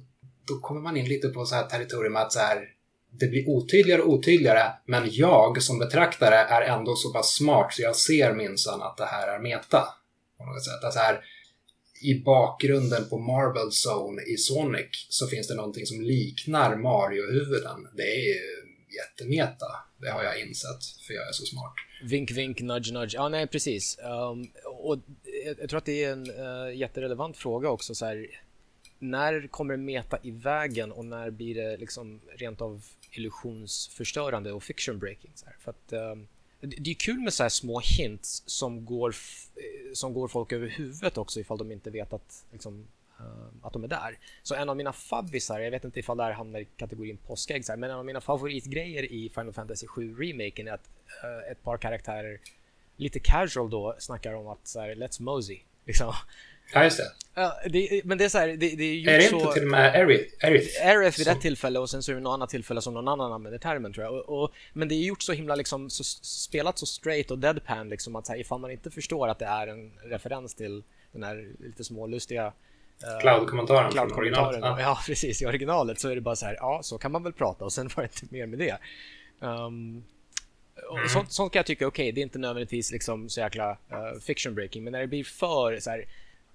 då kommer man in lite på så här territorium att så här, det blir otydligare och otydligare, men jag som betraktare är ändå så pass smart så jag ser minsann att det här är meta. På något sätt. Alltså här, I bakgrunden på Marble Zone i Sonic så finns det någonting som liknar Mario-huvuden. Det är ju jättemeta. Det har jag insett, för jag är så smart. Vink, vink, nudge, nudge. Ja, nej, precis. Um, och jag, jag tror att det är en uh, jätterelevant fråga också. Så här, när kommer meta i vägen och när blir det liksom rent av illusionsförstörande och fiction breaking? Så här? För att, um, det är kul med så här små hints som går, eh, som går folk över huvudet också ifall de inte vet att, liksom, eh, att de är där. Så en av mina favvisar, jag vet inte ifall det här hamnar i kategorin påskägg, så här, men en av mina favoritgrejer i Final Fantasy 7-remaken är att eh, ett par karaktärer lite casual då snackar om att så här, let's mosey. Liksom. Ja, just det. Ja, det, men det är så här, det, det är gjort Är det så... inte till och med? Aerith? Aerith vid Som- ett tillfälle och sen så är det något annat tillfälle som någon annan använder termen tror jag. Och, och, men det är gjort så himla liksom, så, spelat så straight och deadpan liksom att så här, ifall man inte förstår att det är en referens till den här lite smålustiga eh, Cloud-kommentaren från Cloud-kommentaren. originalet. Ja. precis. I originalet så är det bara så här, ja, så kan man väl prata och sen var det inte mer med det. Um, och Mm. sånt, sånt kan jag tycka, okej, det är inte nödvändigtvis liksom så jäkla eh, fiction breaking, men när det blir för så här,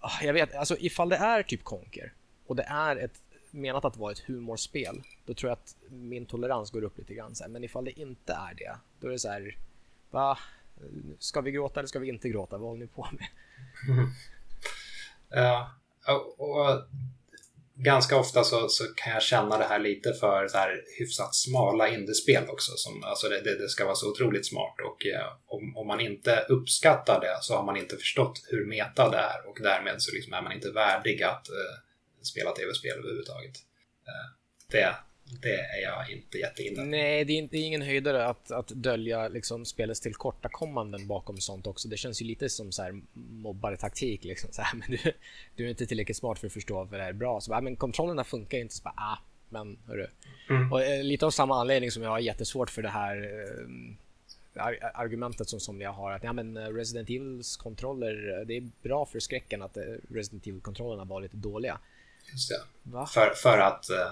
Ah, jag vet, alltså ifall det är typ Conker och det är ett menat att vara ett humorspel, då tror jag att min tolerans går upp lite grann. Så här. Men ifall det inte är det, då är det så här, va? Ska vi gråta eller ska vi inte gråta? Vad håller ni på med? Ja, och, och ganska ofta så, så kan jag känna det här lite för så här hyfsat smala indiespel också. Som, alltså det, det, det ska vara så otroligt smart och eh, om, om man inte uppskattar det så har man inte förstått hur meta det är och därmed så liksom är man inte värdig att eh, spela tv-spel överhuvudtaget. Eh, det, det är jag inte jätteinne. Nej, det är, inte, det är ingen höjdare att, att dölja liksom, spelets tillkortakommanden bakom sånt också. Det känns ju lite som så här mobbartaktik. Liksom, så här, men du, du är inte tillräckligt smart för att förstå vad det här är bra. Så bara, men kontrollerna funkar ju inte. Så bara, ah, men hörru. Mm. Och, eh, lite av samma anledning som jag har jättesvårt för det här eh, ar- argumentet som somliga har att ja, men eh, Resident Evils kontroller, det är bra för skräcken att Resident Evil-kontrollerna var lite dåliga. Just det. För, för att eh,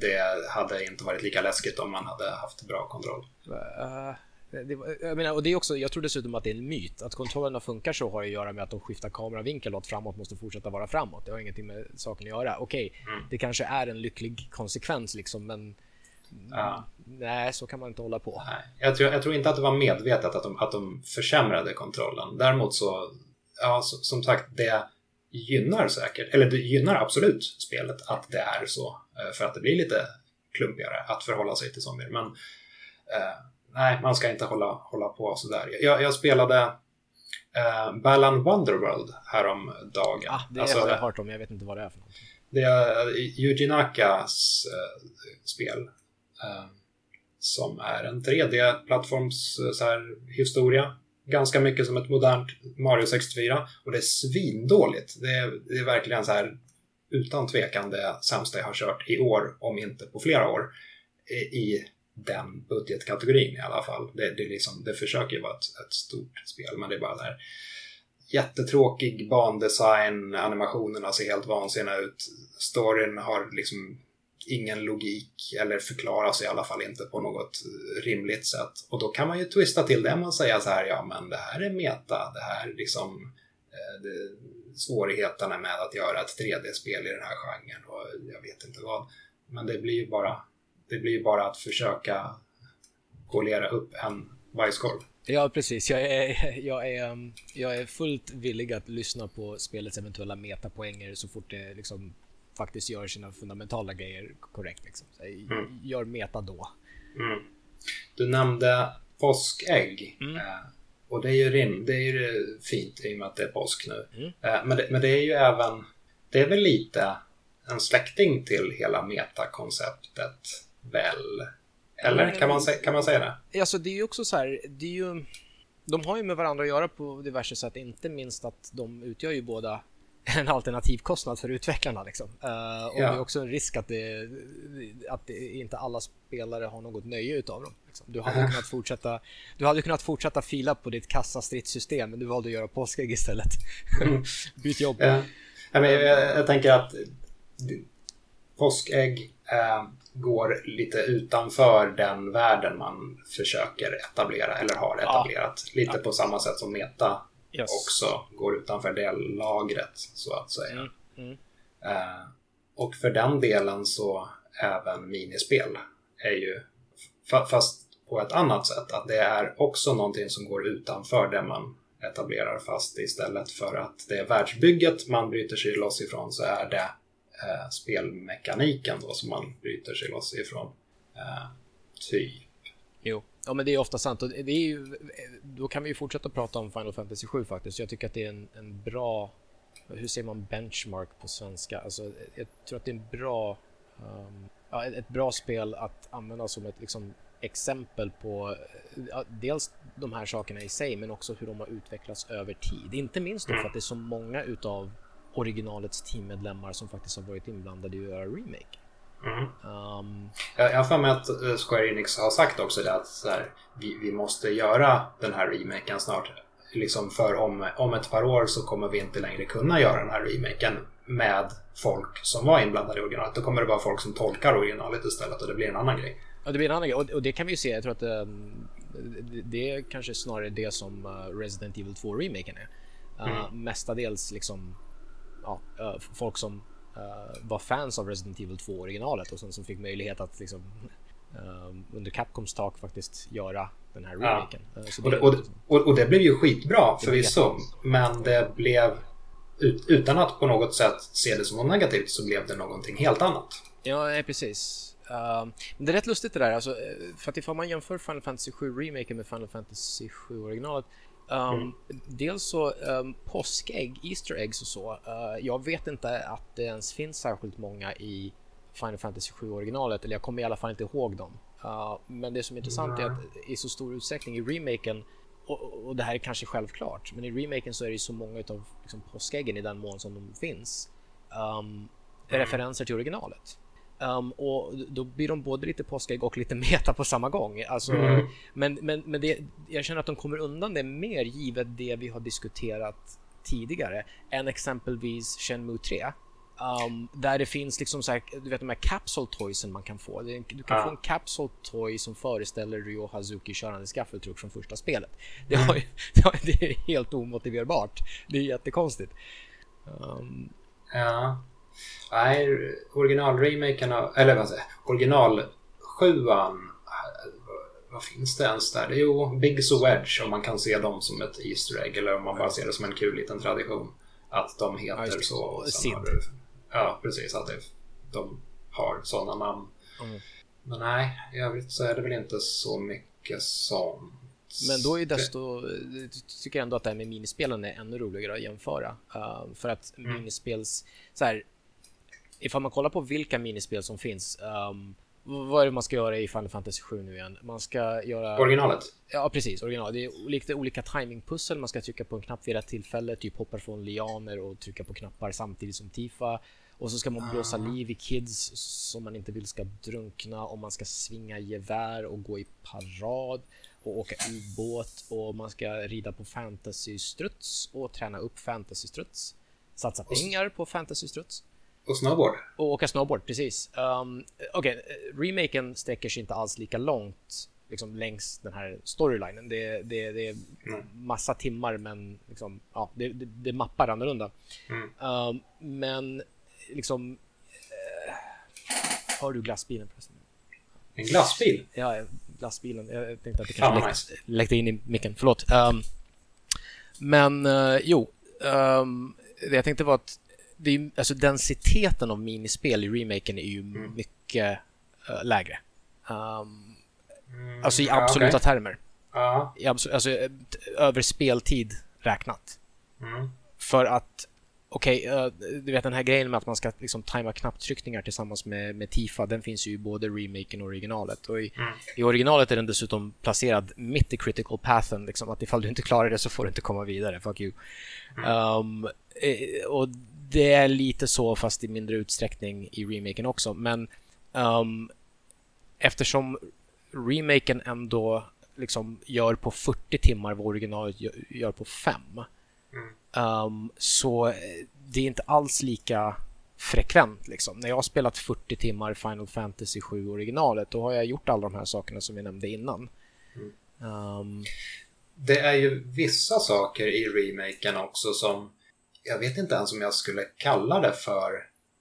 det hade inte varit lika läskigt om man hade haft bra kontroll. Uh, det, jag, menar, och det är också, jag tror dessutom att det är en myt. Att kontrollerna funkar så har att göra med att de skiftar kameravinkel och att framåt måste fortsätta vara framåt. Det har ingenting med saken att göra. Okej, Mm. det kanske är en lycklig konsekvens liksom, men Ja. nej, så kan man inte hålla på. Nej, jag tror, jag tror inte att det var medvetet att de, att de försämrade kontrollen. Däremot så, ja, som sagt, det gynnar säkert, eller det gynnar absolut spelet att det är så. eh, För att det blir lite klumpigare att förhålla sig till zombier. Men eh, nej, man ska inte hålla, hålla på sådär. Jag, jag spelade eh, Balan Wonderworld häromdagen. Ah, det Alltså, har jag hört om, jag vet inte vad det är för någonting. det är Yuji Nakas eh, spel. eh, som är en 3D-plattforms Ganska mycket som ett modernt Mario 64. Och det är svindåligt. Det är, det är verkligen så här utan tvekan det sämsta jag har kört i år, om inte på flera år, i den budgetkategorin i alla fall. Det, det, liksom, det försöker ju vara ett, ett, stort spel, men det är bara där jättetråkig bandesign, animationerna ser helt vansinniga ut, storyn har liksom ingen logik eller förklaras i alla fall inte på något rimligt sätt. Och då kan man ju twista till det och säga så här, ja men det här är meta, det här liksom eh, det, svårigheterna med att göra ett 3D-spel i den här genren och jag vet inte vad. Men det blir ju bara, det blir ju bara att försöka polera upp en bajskorv. Ja, precis. Jag är, jag, är, um, jag är fullt villig att lyssna på spelets eventuella metapoänger så fort det liksom faktiskt gör sina fundamentala grejer korrekt. Liksom. Mm. Gör meta då. Mm. Du nämnde påskägg. Mm. Eh, och det är ju rim, det är ju fint i och med att det är påsk nu. Mm. Eh, men, det, men det är ju även, det är väl lite en släkting till hela metakonceptet väl? Eller kan man, kan man säga det? Alltså det är ju också så här, det är ju, de har ju med varandra att göra på diverse sätt, inte minst att de utgör ju båda en alternativkostnad för utvecklarna. Liksom. Uh, och ja. det är också en risk att, det, att det, inte alla spelare har något nöje utav dem. Liksom. Du, hade kunnat fortsätta, du hade kunnat fortsätta fila på ditt kassastridssystem men du valde att göra påskägg istället. Mm. Byt jobb. Ja. Jag, jag, jag, tänker att påskägg äh, går lite utanför den världen man försöker etablera eller har etablerat. Ja. Lite ja. på samma sätt som Meta yes. också går utanför det lagret så att säga. Mm. Mm. Uh, och för den delen så även minispel är ju, fast på ett annat sätt, att det är också någonting som går utanför det man etablerar fast istället för att det är världsbygget man bryter sig loss ifrån så är det eh, spelmekaniken då som man bryter sig loss ifrån. Eh, typ. Ja men det är ofta sant och det är ju, då kan vi ju fortsätta prata om Final Fantasy 7 faktiskt. Jag tycker att det är en, en bra, hur säger man benchmark på svenska? Alltså, jag tror att det är en bra, um, ja, ett bra spel att använda som ett liksom, exempel på ja, dels de här sakerna i sig men också hur de har utvecklats över tid. Inte minst då för att det är så många utav originalets teammedlemmar som faktiskt har varit inblandade i att göra remake. Mm. Um, jag har för mig att eh, Square Enix har sagt också det att så här, vi, vi måste göra den här remaken snart. Liksom för om, om ett par år så kommer vi inte längre kunna göra den här remaken med folk som var inblandade i originalet. Då kommer det vara folk som tolkar originalet istället och det blir en annan grej. Ja, det blir en annan grej och, och det kan vi ju se. Jag tror att um, det är kanske snarare det som uh, Resident Evil 2-remaken är. Uh, mm. Mestadels liksom ja, folk som var fans av Resident Evil 2 originalet och sen som fick möjlighet att liksom, uh, under Capcoms tak faktiskt göra den här remaken. Ja. Uh, och, det, och, och, och, det blev ju skitbra förvisso, men det blev ut, utan att på något sätt se det som något negativt så blev det någonting helt annat. Ja, precis. Uh, men det är rätt lustigt det där, alltså, för att ifall man jämför Final Fantasy 7 remaken med Final Fantasy 7 originalet Um, mm. Dels så um, påskägg, Easter eggs och så. Uh, jag vet inte att det ens finns särskilt många i Final Fantasy 7 originalet, eller jag kommer i alla fall inte ihåg dem. Uh, men det som är intressant mm. är att i så stor utsträckning i remaken, och, och, det här är kanske självklart, men i remaken så är det så många av liksom, påskäggen i den mån som de finns um, mm. referenser till originalet. Um, och då blir de både lite påskägg och lite meta på samma gång. Alltså, mm. Men, men, men det, jag känner att de kommer undan det mer givet det vi har diskuterat tidigare än exempelvis Shenmue 3. Um, där det finns liksom så här, du vet de här capsule toysen man kan få. Du kan ja. få en capsule toy som föreställer Ryo Hazuki körande skaffeltruck från första spelet. Det, har, det är helt omotiverbart. Det är jättekonstigt. Um, ja. Nej, originalremaken eller vad säger original sjuan vad finns det ens där? Jo, Biggs och Wedge om man kan se dem som ett Easter egg eller om man bara ser det som en kul liten tradition. Att de heter ja, så. Och sen har du, ja, precis. Att det, de har sådana namn. Mm. Men nej, i övrigt så är det väl inte så mycket sånt. Men då är desto, tycker jag ändå att det här med minispelen är ännu roligare att jämföra. Uh, för att mm. minispels, så här, ifall man kollar på vilka minispel som finns. Um, vad är det man ska göra i Final Fantasy 7 nu igen? Man ska göra... Originalet? Ja, precis. Original. Det är lite olika timingpussel. Man ska trycka på en knapp vid rätt tillfälle, typ hoppa från lianer och trycka på knappar samtidigt som Tifa. Och så ska man blåsa liv i kids som man inte vill ska drunkna och man ska svinga gevär och gå i parad och åka ubåt och man ska rida på fantasystruts och träna upp fantasystruts. Satsa pengar på fantasystruts. Och snowboard. Och åka snowboard, precis. Um, Okej, okay. remaken sträcker sig inte alls lika långt liksom, längs den här storylinen. Det, det, det är massa timmar, men liksom, ja, det, det, det mappar annorlunda. Mm. Um, men liksom... Uh, har du glassbilen förresten? En glassbil? Ja, glassbilen. Jag tänkte att det kanske läckte, läckte in i micken. Förlåt. Um, men uh, jo, um, det jag tänkte var att det är, alltså densiteten av minispel i remaken är ju mm. mycket uh, lägre. Um, mm, alltså i absoluta okay. termer. Uh. I abso alltså över speltid räknat. Mm. För att Okej, okay, uh, du vet den här grejen med att man ska liksom tajma knapptryckningar tillsammans med, med Tifa, den finns ju i både remaken och originalet. Och i, mm. i originalet är den dessutom placerad mitt i critical pathen, liksom att ifall du inte klarar det så får du inte komma vidare, fuck you. Um, och det är lite så, fast i mindre utsträckning i remaken också. Men um, eftersom remaken ändå liksom gör på 40 timmar vad originalet gör på 5 mm. um, så det är inte alls lika frekvent. Liksom. När jag har spelat 40 timmar Final Fantasy 7 originalet då har jag gjort alla de här sakerna som vi nämnde innan. Mm. Um, det är ju vissa saker i remaken också som jag vet inte ens om jag skulle kalla det för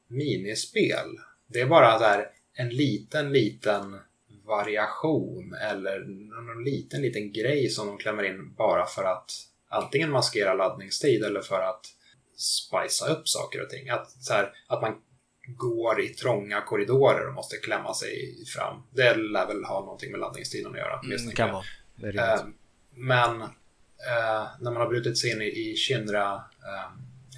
minispel. Det är bara där en liten, liten variation eller någon liten, liten grej som de klämmer in bara för att antingen maskera laddningstid eller för att spicea upp saker och ting. Att, så här, att man går i trånga korridorer och måste klämma sig fram. Det lär väl ha någonting med laddningstiden att göra. Mm, kan vara. Eh, men eh, när man har brutit sig in i, i Shinra eh,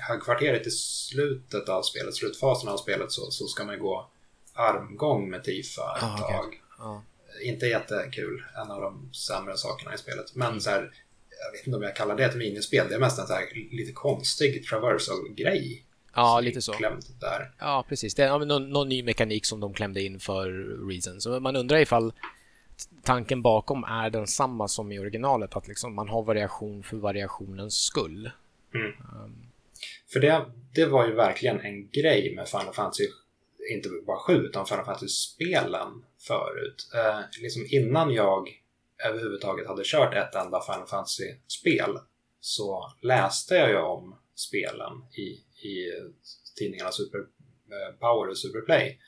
högkvarteret i slutet av spelet, slutfasen av spelet, så, så ska man gå armgång med Tifa ett ah, tag. Okay. Ah. Inte jättekul, en av de sämre sakerna i spelet. Men mm. så här, jag vet inte om jag kallar det ett minispel, det är mest en så här lite konstig traversal-grej. Ja, lite så. Där. Ja, precis. Det är någon, någon, ny mekanik som de klämde in för Reason. Så man undrar ifall tanken bakom är densamma som i originalet, att liksom man har variation för variationens skull. Mm. Um, för det, det var ju verkligen en grej med Final Fantasy, inte bara 7, utan Final Fantasy-spelen förut. Eh, liksom innan jag överhuvudtaget hade kört ett enda Final Fantasy-spel så läste jag ju om spelen i, i tidningarna Super eh, Power och Superplay.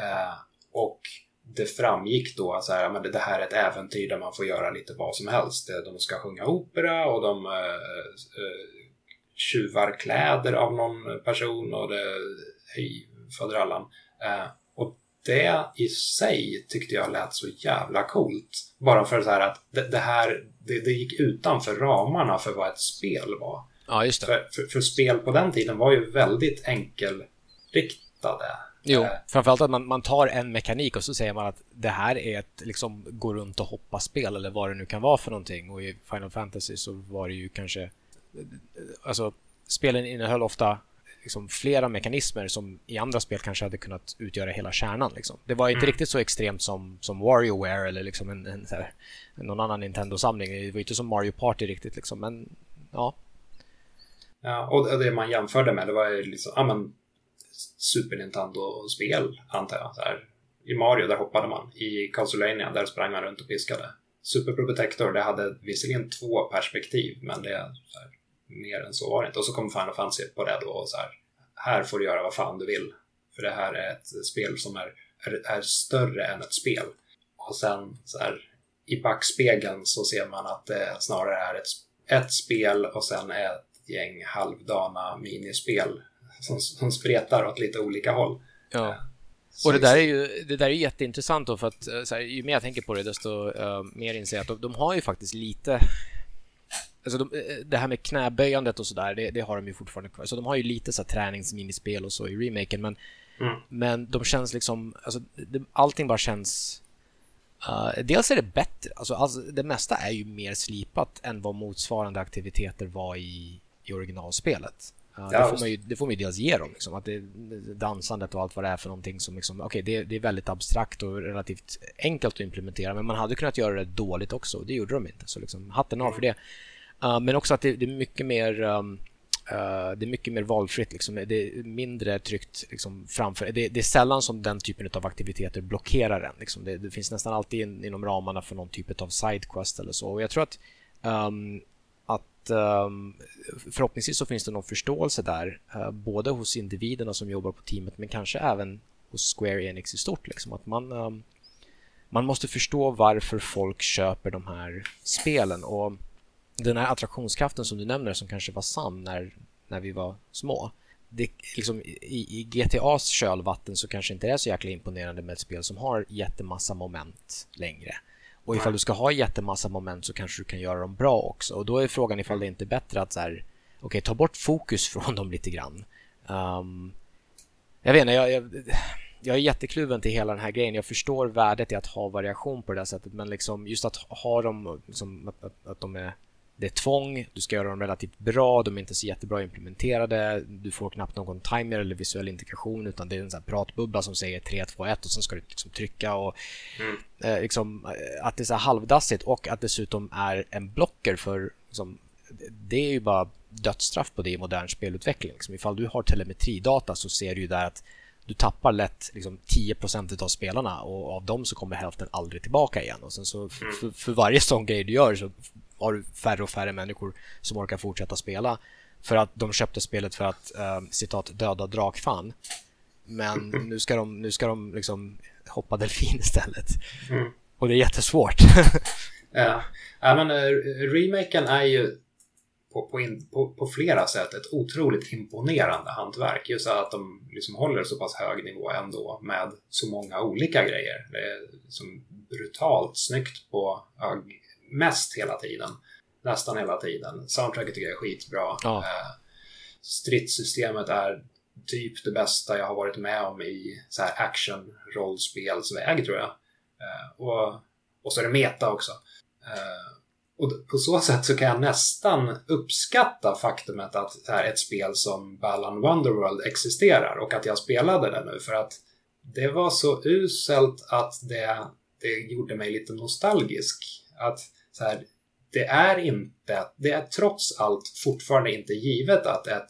Eh, och det framgick då att så här, men det här är ett äventyr där man får göra lite vad som helst. De ska sjunga opera och de eh, eh tjuvar kläder av någon person och det, hej faderallan. Eh, och det i sig tyckte jag lät så jävla coolt. Bara för så här att det, det här, det, det, gick utanför ramarna för vad ett spel var. Ja, just det. För, för, för spel på den tiden var ju väldigt enkelriktade. Jo, eh. framförallt att man, man tar en mekanik och så säger man att det här är ett liksom gå runt och hoppa-spel eller vad det nu kan vara för någonting. Och i Final Fantasy så var det ju kanske alltså, spelen innehöll ofta liksom flera mekanismer som i andra spel kanske hade kunnat utgöra hela kärnan. Liksom. Det var inte mm. riktigt så extremt som, som WarioWare eller liksom en, en här, någon annan Nintendo-samling. Det var inte som Mario Party riktigt, liksom, men ja. Ja, och det man jämförde med det var ju liksom, ja men Super Nintendo-spel antar jag. Så här. I Mario där hoppade man, i Castlevania där sprang man runt och piskade. Super Protector det hade visserligen två perspektiv men det så här, mer än så var det inte. Och så kom Final Fantasy på det då och så här, här får du göra vad fan du vill. För det här är ett spel som är, är, är större än ett spel. Och sen så här, i backspegeln så ser man att det snarare är ett, ett spel och sen ett gäng halvdana minispel som, som spretar åt lite olika håll. Ja. Eh, och det där är ju det där är jätteintressant då för att så här, ju mer jag tänker på det desto uh, mer inser jag att de, de, har ju faktiskt lite Alltså de, eh, det här med knäböjandet och sådär, det, det, har de ju fortfarande kvar. Så de har ju lite så träningsminispel och så i remaken, men, mm. men de känns liksom, alltså, det, allting bara känns... Uh, dels är det bättre, alltså, alltså, det mesta är ju mer slipat än vad motsvarande aktiviteter var i, i originalspelet. Uh, det, får man ju, det får man ju dels ge dem, liksom, att det, dansandet och allt vad det är för någonting som liksom, okay, det, det är väldigt abstrakt och relativt enkelt att implementera, men man hade kunnat göra det dåligt också, det gjorde de inte, så liksom, hatten av för det. Uh, men också att det, det är mycket mer um, Uh, det är mycket mer valfritt, liksom. det är mindre tryckt liksom, framför. Det, det, är sällan som den typen av aktiviteter blockerar en. Liksom. Det, det, finns nästan alltid in, inom ramarna för någon typ av sidequest eller så. Och jag tror att, um, att um, förhoppningsvis så finns det någon förståelse där, uh, både hos individerna som jobbar på teamet men kanske även hos Square Enix i stort. Liksom. Att man, um, man måste förstå varför folk köper de här spelen. Och den här attraktionskraften som du nämner som kanske var sann när, när vi var små. Det, liksom, i, I GTAs kölvatten så kanske inte det är så jäkla imponerande med ett spel som har jättemassa moment längre. Och ifall du ska ha jättemassa moment så kanske du kan göra dem bra också. Och då är frågan ifall det inte är bättre att så här, okay, ta bort fokus från dem lite grann. Um, jag vet inte, jag, jag, jag är jättekluven till hela den här grejen. Jag förstår värdet i att ha variation på det där sättet, men liksom just att ha dem, liksom, att, att, att de är det är tvång, du ska göra dem relativt bra, de är inte så jättebra implementerade, du får knappt någon timer eller visuell integration utan det är en sån pratbubbla som säger 3, 2, 1 och sen ska du liksom trycka och mm. eh, liksom, eh, att det är så halvdassigt och att dessutom är en blocker för liksom, det är ju bara dödsstraff på det i modern spelutveckling. Liksom, ifall du har telemetridata så ser du ju där att du tappar lätt liksom, 10% av spelarna och av dem så kommer hälften aldrig tillbaka igen. Och sen så mm. för, för varje sån grej du gör så har du färre och färre människor som orkar fortsätta spela för att de köpte spelet för att uh, citat döda drakfan. Men nu ska de, nu ska de liksom hoppa delfin istället. Mm. Och det är jättesvårt. ja. ja, men uh, remaken är ju på, på, in, på, på, flera sätt ett otroligt imponerande hantverk. Just att de liksom håller så pass hög nivå ändå med så många olika grejer. Det är som brutalt snyggt på mest hela tiden. Nästan hela tiden. Soundtracket tycker jag är skitbra. Ja. Eh, stridssystemet är typ det bästa jag har varit med om i så här action-rollspelsväg tror jag. Eh, och, och så är det meta också. Eh, och på så sätt så kan jag nästan uppskatta faktumet att här, ett spel som Balan Wonderworld existerar och att jag spelade det nu för att det var så uselt att det, det gjorde mig lite nostalgisk. Att så här, det är inte, det är trots allt fortfarande inte givet att ett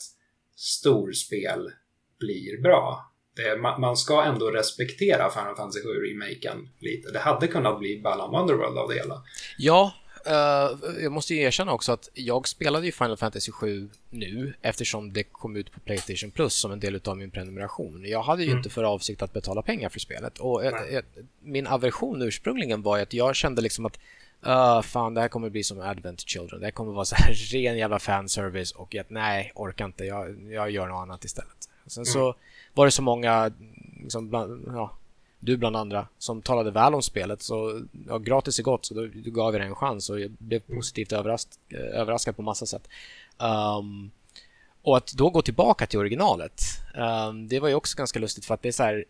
storspel blir bra. Det, man, man, ska ändå respektera Final Fantasy 7-remaken lite. Det hade kunnat bli Balan Wonderworld av det hela. Ja, Uh, jag måste ju erkänna också att jag spelade ju Final Fantasy 7 nu eftersom det kom ut på Playstation Plus som en del av min prenumeration. Jag hade ju mm. inte för avsikt att betala pengar för spelet och ett, ett, min aversion ursprungligen var att jag kände liksom att Uh, fan, det här kommer bli som Advent Children. Det här kommer vara så här ren jävla fanservice och att nej, orkar inte. Jag, jag gör något annat istället. Sen mm. så var det så många, liksom, bland, ja, du bland andra, som talade väl om spelet. Så ja, gratis är gott, så då, då gav vi det en chans och jag blev mm. positivt överrask, överraskad på massa sätt. Um, och att då gå tillbaka till originalet, um, det var ju också ganska lustigt för att det är så här,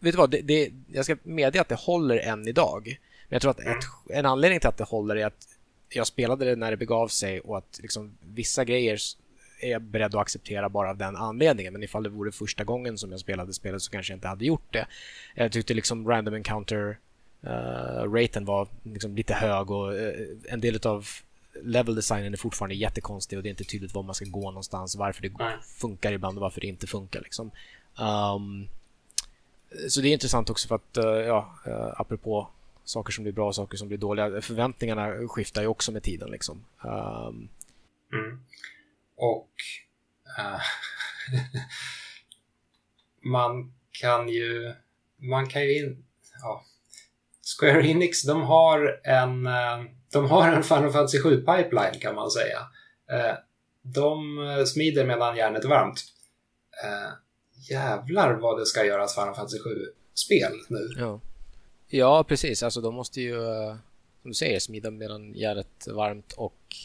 vet du vad, det, det, jag ska medge att det håller än idag. Men jag tror att ett, en anledning till att det håller är att jag spelade det när det begav sig och att liksom, vissa grejer är jag beredd att acceptera bara av den anledningen. Men ifall det vore första gången som jag spelade spelet så kanske jag inte hade gjort det. Jag tyckte liksom random encounter uh, raten var liksom lite hög och uh, en del av level designen är fortfarande jättekonstig och det är inte tydligt var man ska gå någonstans, varför det funkar ibland och varför det inte funkar. Liksom. Um, så det är intressant också för att, uh, ja, uh, apropå saker som blir bra och saker som blir dåliga. Förväntningarna skiftar ju också med tiden. Liksom. Um... Mm. Och uh, man kan ju... Man kan ju... In, ja. Square Enix, de har en, uh, de har en Final Fantasy 7-pipeline kan man säga. Uh, de smider medan järnet är varmt. jävlar vad det ska göras Final Fantasy 7-spel nu. Ja. Ja, precis. Alltså de måste ju, eh, som du säger, smida medan järnet är varmt och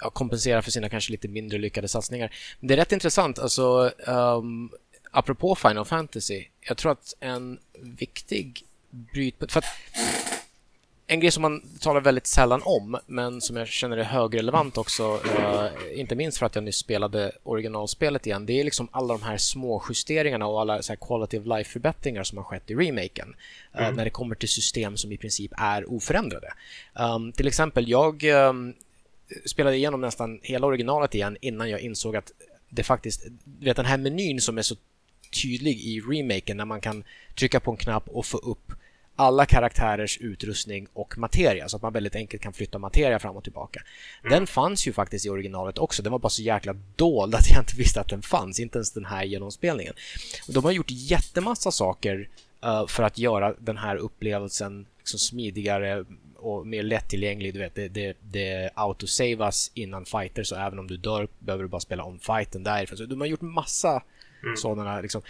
ja, kompensera för sina kanske lite mindre lyckade satsningar. Men det är rätt intressant, alltså um, apropå Final Fantasy. Jag tror att en viktig brytpunkt... För att en grej som man talar väldigt sällan om, men som jag känner är högrelevant också, uh, inte minst för att jag nyss spelade originalspelet igen, det är liksom alla de här små justeringarna och alla så här quality of life-förbättringar som har skett i remaken. Uh, mm. När det kommer till system som i princip är oförändrade. Um, till exempel, jag um, spelade igenom nästan hela originalet igen innan jag insåg att det faktiskt, vet den här menyn som är så tydlig i remaken när man kan trycka på en knapp och få upp alla karaktärers utrustning och materia så att man väldigt enkelt kan flytta materia fram och tillbaka. Den fanns ju faktiskt i originalet också. Den var bara så jäkla dold att jag inte visste att den fanns, inte ens den här genomspelningen. De har gjort jättemassa saker uh, för att göra den här upplevelsen liksom smidigare och mer lättillgänglig. Du vet, det, det, det autosavas innan fighter så även om du dör behöver du bara spela om fighten därifrån. Så de har gjort massa mm. sådana liksom.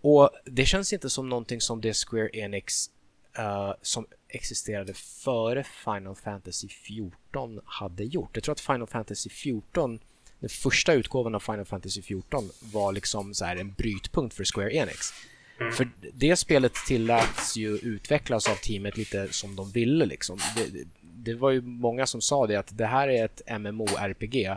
Och det känns inte som någonting som det Square Enix uh, som existerade före Final Fantasy 14 hade gjort. Jag tror att Final Fantasy 14 den första utgåvan av Final Fantasy 14 var liksom så en brytpunkt för Square Enix. Mm. För det spelet tilläts ju utvecklas av teamet lite som de ville. Liksom. Det, det, var ju många som sa det att det här är ett MMO-RPG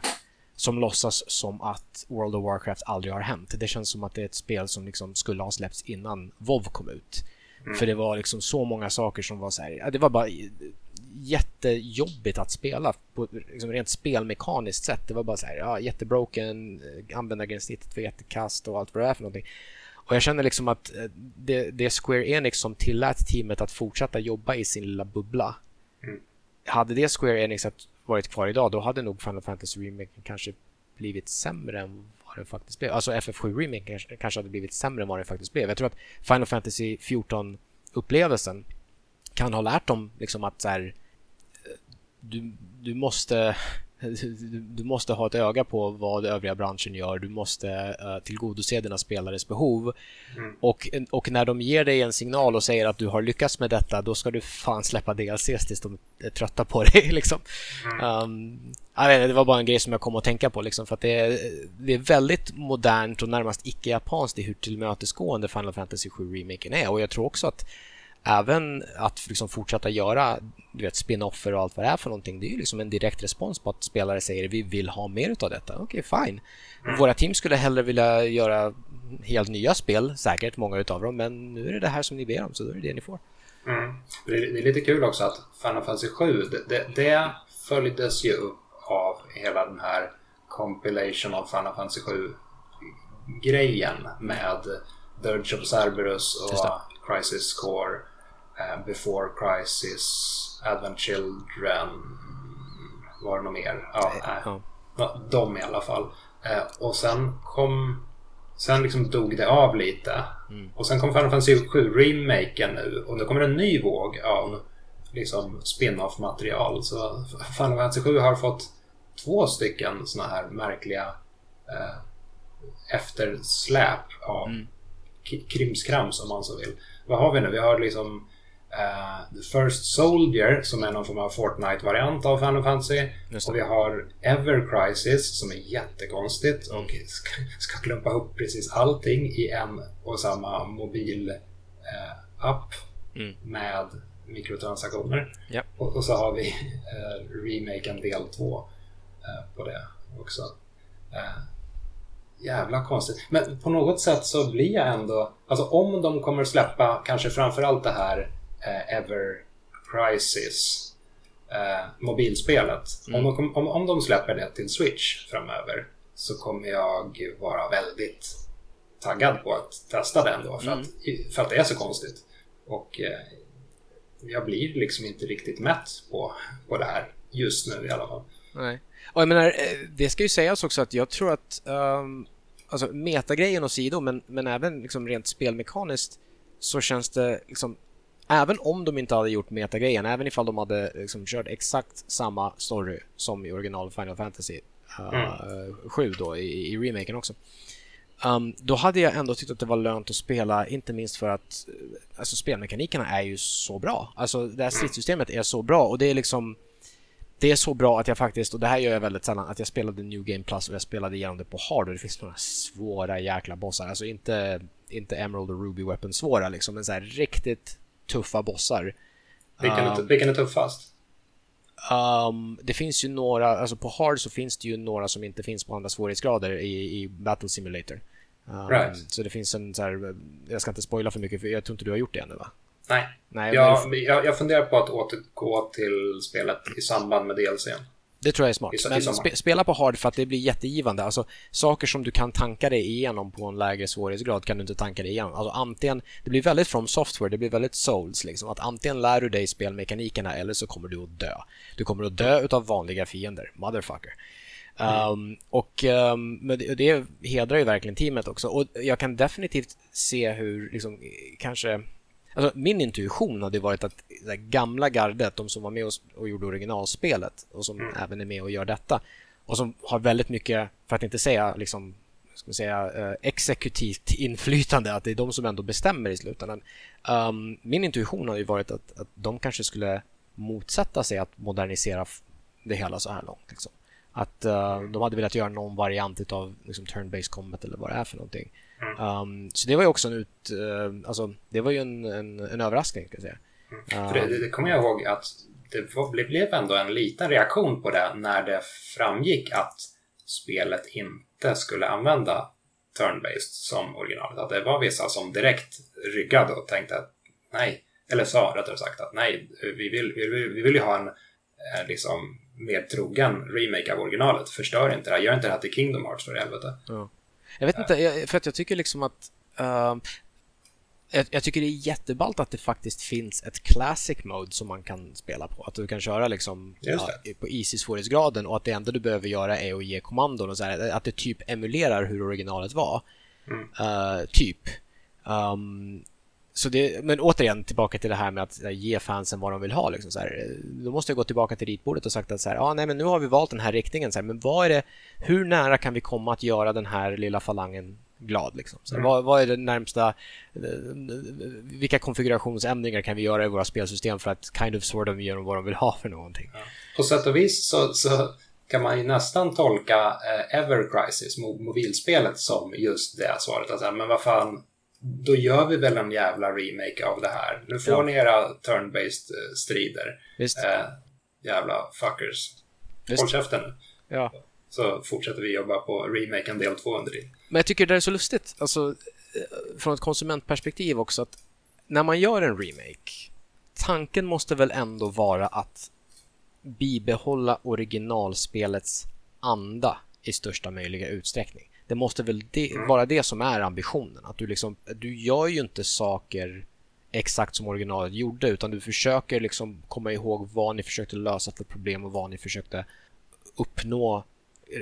som låtsas som att World of Warcraft aldrig har hänt. Det känns som att det är ett spel som liksom skulle ha släppts innan WoW kom ut. Mm. För det var liksom så många saker som var så här, det var bara jättejobbigt att spela på liksom rent spelmekaniskt sätt. Det var bara så här, ja, jättebroken, användargränssnittet var jättekast och allt vad det är för någonting. Och jag känner liksom att eh, det, det Square Enix som tillät teamet att fortsätta jobba i sin lilla bubbla. Mm. Hade det Square Enix varit kvar idag, då hade nog Final Fantasy Remake kanske blivit sämre än vad den faktiskt blev. Alltså FF7 Remake kanske, kanske hade blivit sämre än vad den faktiskt blev. Jag tror att Final Fantasy 14-upplevelsen kan ha lärt dem liksom att så här, eh, du, du måste du måste ha ett öga på vad övriga branschen gör. Du måste uh, tillgodose dina spelares behov. Mm. Och, och när de ger dig en signal och säger att du har lyckats med detta, då ska du fan släppa DLCs tills de är trötta på dig. Liksom. Mm. Um, vet, det var bara en grej som jag kom att tänka på. Liksom, för att det är, det är väldigt modernt och närmast icke-japanskt i hur tillmötesgående Final Fantasy 7 remaken är. Och jag tror också att även att liksom fortsätta göra du vet, spin-offer och allt vad det är för någonting, det är ju liksom en direkt respons på att spelare säger vi vill ha mer av detta. Okej, okay, fine. Mm. Våra team skulle hellre vilja göra helt nya spel, säkert många utav dem, men nu är det det här som ni ber om, så då är det det ni får. Mm. Det är lite kul också att Final Fantasy 7, det, det följdes ju upp av hela den här compilation av Final Fantasy 7 grejen med Dirge of Cerberus och Crisis Core uh, Before Crisis, Advent Children, var det något mer? Ja, äh, ja. De i alla fall. Uh, och sen kom Sen liksom dog det av lite. Mm. Och sen kom Final Fantasy 7 remaken nu och nu kommer en ny våg av liksom spin-off material. Så Final Fantasy 7 har fått två stycken såna här märkliga eh, eftersläp av mm. krimskrams om man så vill. Vad har vi nu? Vi har liksom Uh, The First Soldier som är någon form av Fortnite-variant av Final Fantasy. Och vi har Ever Crisis som är jättekonstigt och ska, ska klumpa ihop precis allting i en och samma mobil uh, app mm. med mikrotransaktioner. Yep. Och, och, så har vi uh, remaken del 2 på det också. Jävla konstigt. Men på något sätt så blir jag ändå... Alltså om de kommer släppa kanske framförallt det här eh, Ever Crisis eh, mobilspelet. Mm. Om, de, om, om de släpper det till Switch framöver så kommer jag vara väldigt taggad på att testa den då för, mm. att, för att det är så konstigt. Och eh, jag blir liksom inte riktigt mätt på, på det här just nu i alla fall. Nej. Och jag menar, eh, det ska ju sägas också att jag tror att um, alltså metagrejen åsido, men, men även liksom rent spelmekaniskt så känns det liksom även om de inte hade gjort metagrejen, även ifall de hade liksom kört exakt samma story som i original Final Fantasy uh, mm. 7 då i, i remaken också. Um, då hade jag ändå tyckt att det var lönt att spela, inte minst för att uh, alltså, spelmekanikerna är ju så bra. Alltså det här mm. stridssystemet är så bra och det är liksom det är så bra att jag faktiskt, och det här gör jag väldigt sällan, att jag spelade New Game Plus och jag spelade igenom det på hard och det finns några svåra jäkla bossar. Alltså inte, inte Emerald och Ruby Weapon svåra liksom, men så här riktigt tuffa bossar Vilken, är, Um, vilken är tuffast? Um, det finns ju några, alltså på Hard så finns det ju några som inte finns på andra svårighetsgrader i, i Battle Simulator. Um, Right. Så det finns en så här, jag ska inte spoila för mycket för jag tror inte du har gjort det ännu va? Nej. Nej, Jag, men jag, jag funderar på att återgå till spelet i samband med DLCn. Det tror jag är smart. i Men spela på Hard för att det blir jättegivande. Alltså saker som du kan tanka dig igenom på en lägre svårighetsgrad kan du inte tanka dig igenom. Alltså antingen, det blir väldigt from software, det blir väldigt souls liksom. Att antingen lär du dig spelmekanikerna eller så kommer du att dö. Du kommer att dö utav vanliga fiender, motherfucker. Um, och um, men det, det hedrar ju verkligen teamet också. Och jag kan definitivt se hur, liksom, kanske... Alltså, min intuition hade varit att det gamla gardet, de som var med och, och gjorde originalspelet och som även är med och gör detta och som har väldigt mycket, för att inte säga liksom, ska säga, eh, exekutivt inflytande, att det är de som ändå bestämmer i slutändan. Um, min intuition har ju varit att, att de kanske skulle motsätta sig att modernisera det hela så här långt. Liksom. Att eh, de hade velat göra någon variant av liksom, turn-based combat eller vad det är för någonting. Um, så det var ju också en ut, eh, alltså, det var ju en, en, en överraskning ska jag säga. För det, det, det kommer jag ihåg att det var- det blev ändå en liten reaktion på det när det framgick att spelet inte skulle använda turn-based som originalet. Att det var vissa som direkt ryggade och tänkte att nej, eller sa rättare sagt att nej, vi vill, vi vill, vi vill ju ha en eh, liksom mer trogen remake av originalet. Förstör inte det här, gör inte det här till Kingdom Hearts för helvete. Jag vet inte, för att jag tycker liksom att ehm, jag, jag tycker det är jätteballt att det faktiskt finns ett classic mode som man kan spela på. Att du kan köra liksom ja, på easy svårighetsgraden och att det enda du behöver göra är att ge kommandon och så här, att det typ emulerar hur originalet var. Eh, typ. Um, så det, men återigen tillbaka till det här med att eh, ge fansen vad de vill ha. Liksom, så här. Eh, Då måste jag gå tillbaka till ritbordet och sagt att så här, ah, nej, men nu har vi valt den här riktningen. Så här, men vad är det, hur nära kan vi komma att göra den här lilla falangen glad? Liksom? Så här, vad, vad är det närmsta, eh, vilka konfigurationsändringar kan vi göra i våra spelsystem för att kind of sort of dem vad de vill ha för någonting? På sätt och vis så, så kan man ju nästan tolka eh, Ever Crisis, mo- mobilspelet, som just det svaret. Alltså, men vad fan, då gör vi väl en jävla remake av det här. Nu får Ja. ni era turn-based eh, strider. Eh, jävla fuckers. Visst. Håll käften nu. Ja. Så fortsätter vi jobba på remaken del 2 under det. Men jag tycker det är så lustigt, alltså, eh, från ett konsumentperspektiv också, att när man gör en remake, tanken måste väl ändå vara att bibehålla originalspelets anda i största möjliga utsträckning. Det måste väl det, vara det som är ambitionen. Att du, liksom, du gör ju inte saker exakt som originalet gjorde, utan du försöker liksom komma ihåg vad ni försökte lösa för problem och vad ni försökte uppnå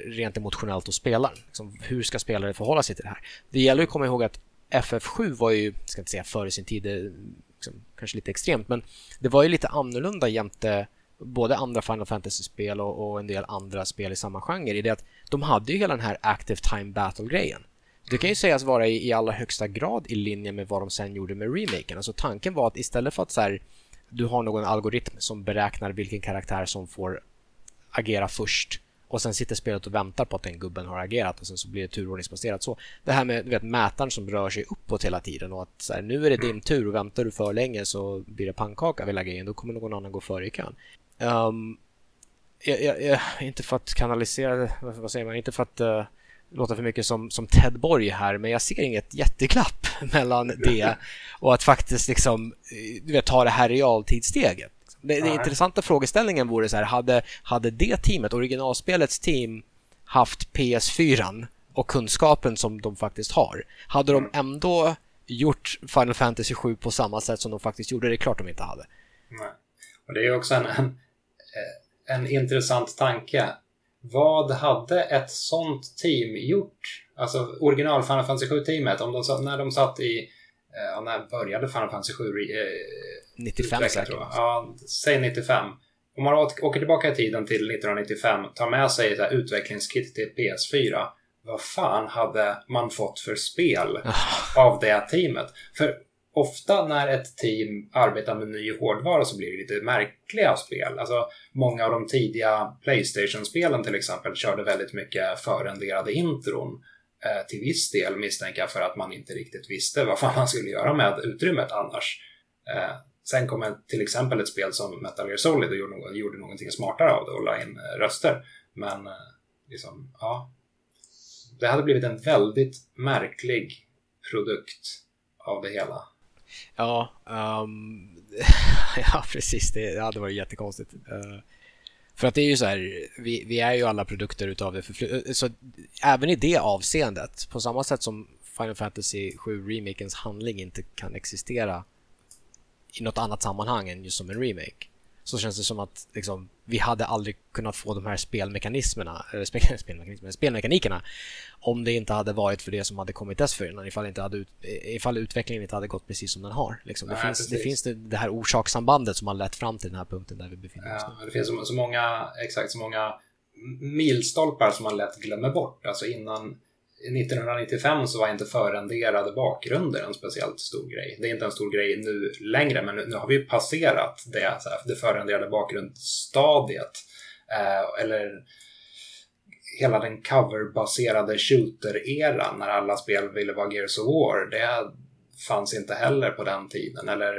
rent emotionellt hos spelaren. Liksom, hur ska spelare förhålla sig till det här? Det gäller att komma ihåg att FF7 var ju, ska inte säga före sin tid, är liksom, kanske lite extremt, men det var ju lite annorlunda jämte både andra Final Fantasy-spel och, och en del andra spel i samma genre är det att de hade ju hela den här Active Time Battle-grejen. Det kan ju sägas vara i, i allra högsta grad i linje med vad de sen gjorde med remaken. Alltså tanken var att istället för att så här, du har någon algoritm som beräknar vilken karaktär som får agera först och sen sitter spelet och väntar på att den gubben har agerat och sen så blir det turordningsbaserat så. Det här med du vet, mätaren som rör sig uppåt hela tiden och att så här, nu är det din tur och väntar du för länge så blir det pannkaka vid grejen, då kommer någon annan gå före i kön. Um, jag, jag, jag, inte för att kanalisera, vad säger man, inte för att uh, låta för mycket som, som Ted Borg här, men jag ser inget jätteklapp mellan det och att faktiskt liksom, eh, du vet, ta det här realtidssteget. Det Nej. intressanta frågeställningen vore så här, hade, hade det teamet, originalspelets team, haft PS4 och kunskapen som de faktiskt har, hade de ändå gjort Final Fantasy 7 på samma sätt som de faktiskt gjorde? Det är klart de inte hade. Nej. Och det är också en, en, en intressant tanke. Vad hade ett sånt team gjort? Alltså original Final Fantasy 7-teamet, om de, satt- när de satt i... Eh, ja, när började Final Fantasy 7 eh, 95 utvecklas, säkert. tror jag. Ja, säg 95. Om man åker tillbaka i tiden till 1995, tar med sig ett utvecklingskit till PS4. Vad fan hade man fått för spel av det teamet? För ofta när ett team arbetar med ny hårdvara så blir det lite märkliga spel. Alltså, många av de tidiga Playstation-spelen till exempel körde väldigt mycket förrenderade intron. Eh, till viss del misstänker jag för att man inte riktigt visste vad fan man skulle göra med utrymmet annars. Eh, sen kom till exempel ett spel som Metal Gear Solid och gjorde, gjorde någonting smartare av det och la in eh, röster. Men eh, liksom, ja. Det hade blivit en väldigt märklig produkt av det hela. Ja, um, ja precis. Det hade varit jättekonstigt. Uh, för att det är ju så här, vi, vi är ju alla produkter utav det förflutna. Eh, så även i det avseendet, på samma sätt som Final Fantasy 7 remakens handling inte kan existera i något annat sammanhang än just som en remake så känns det som att liksom, vi hade aldrig kunnat få de här spelmekanismerna, eller spelmekanismerna, spelmekanikerna om det inte hade varit för det som hade kommit dessförinnan, ifall, inte hade, ifall utvecklingen inte hade gått precis som den har. Liksom. Det, Nej, finns, det finns det, det här orsakssambandet som har lett fram till den här punkten där vi befinner oss ja, nu. Det finns så, så, många, exakt så många milstolpar som man lätt glömmer bort. Alltså innan 1995 så var inte förrenderade bakgrunder en speciellt stor grej. Det är inte en stor grej nu längre, men nu, nu har vi passerat det, så här, det förrenderade bakgrundsstadiet. Eh, eller hela den coverbaserade shooter-eran när alla spel ville vara Gears of War. Det fanns inte heller på den tiden. Eller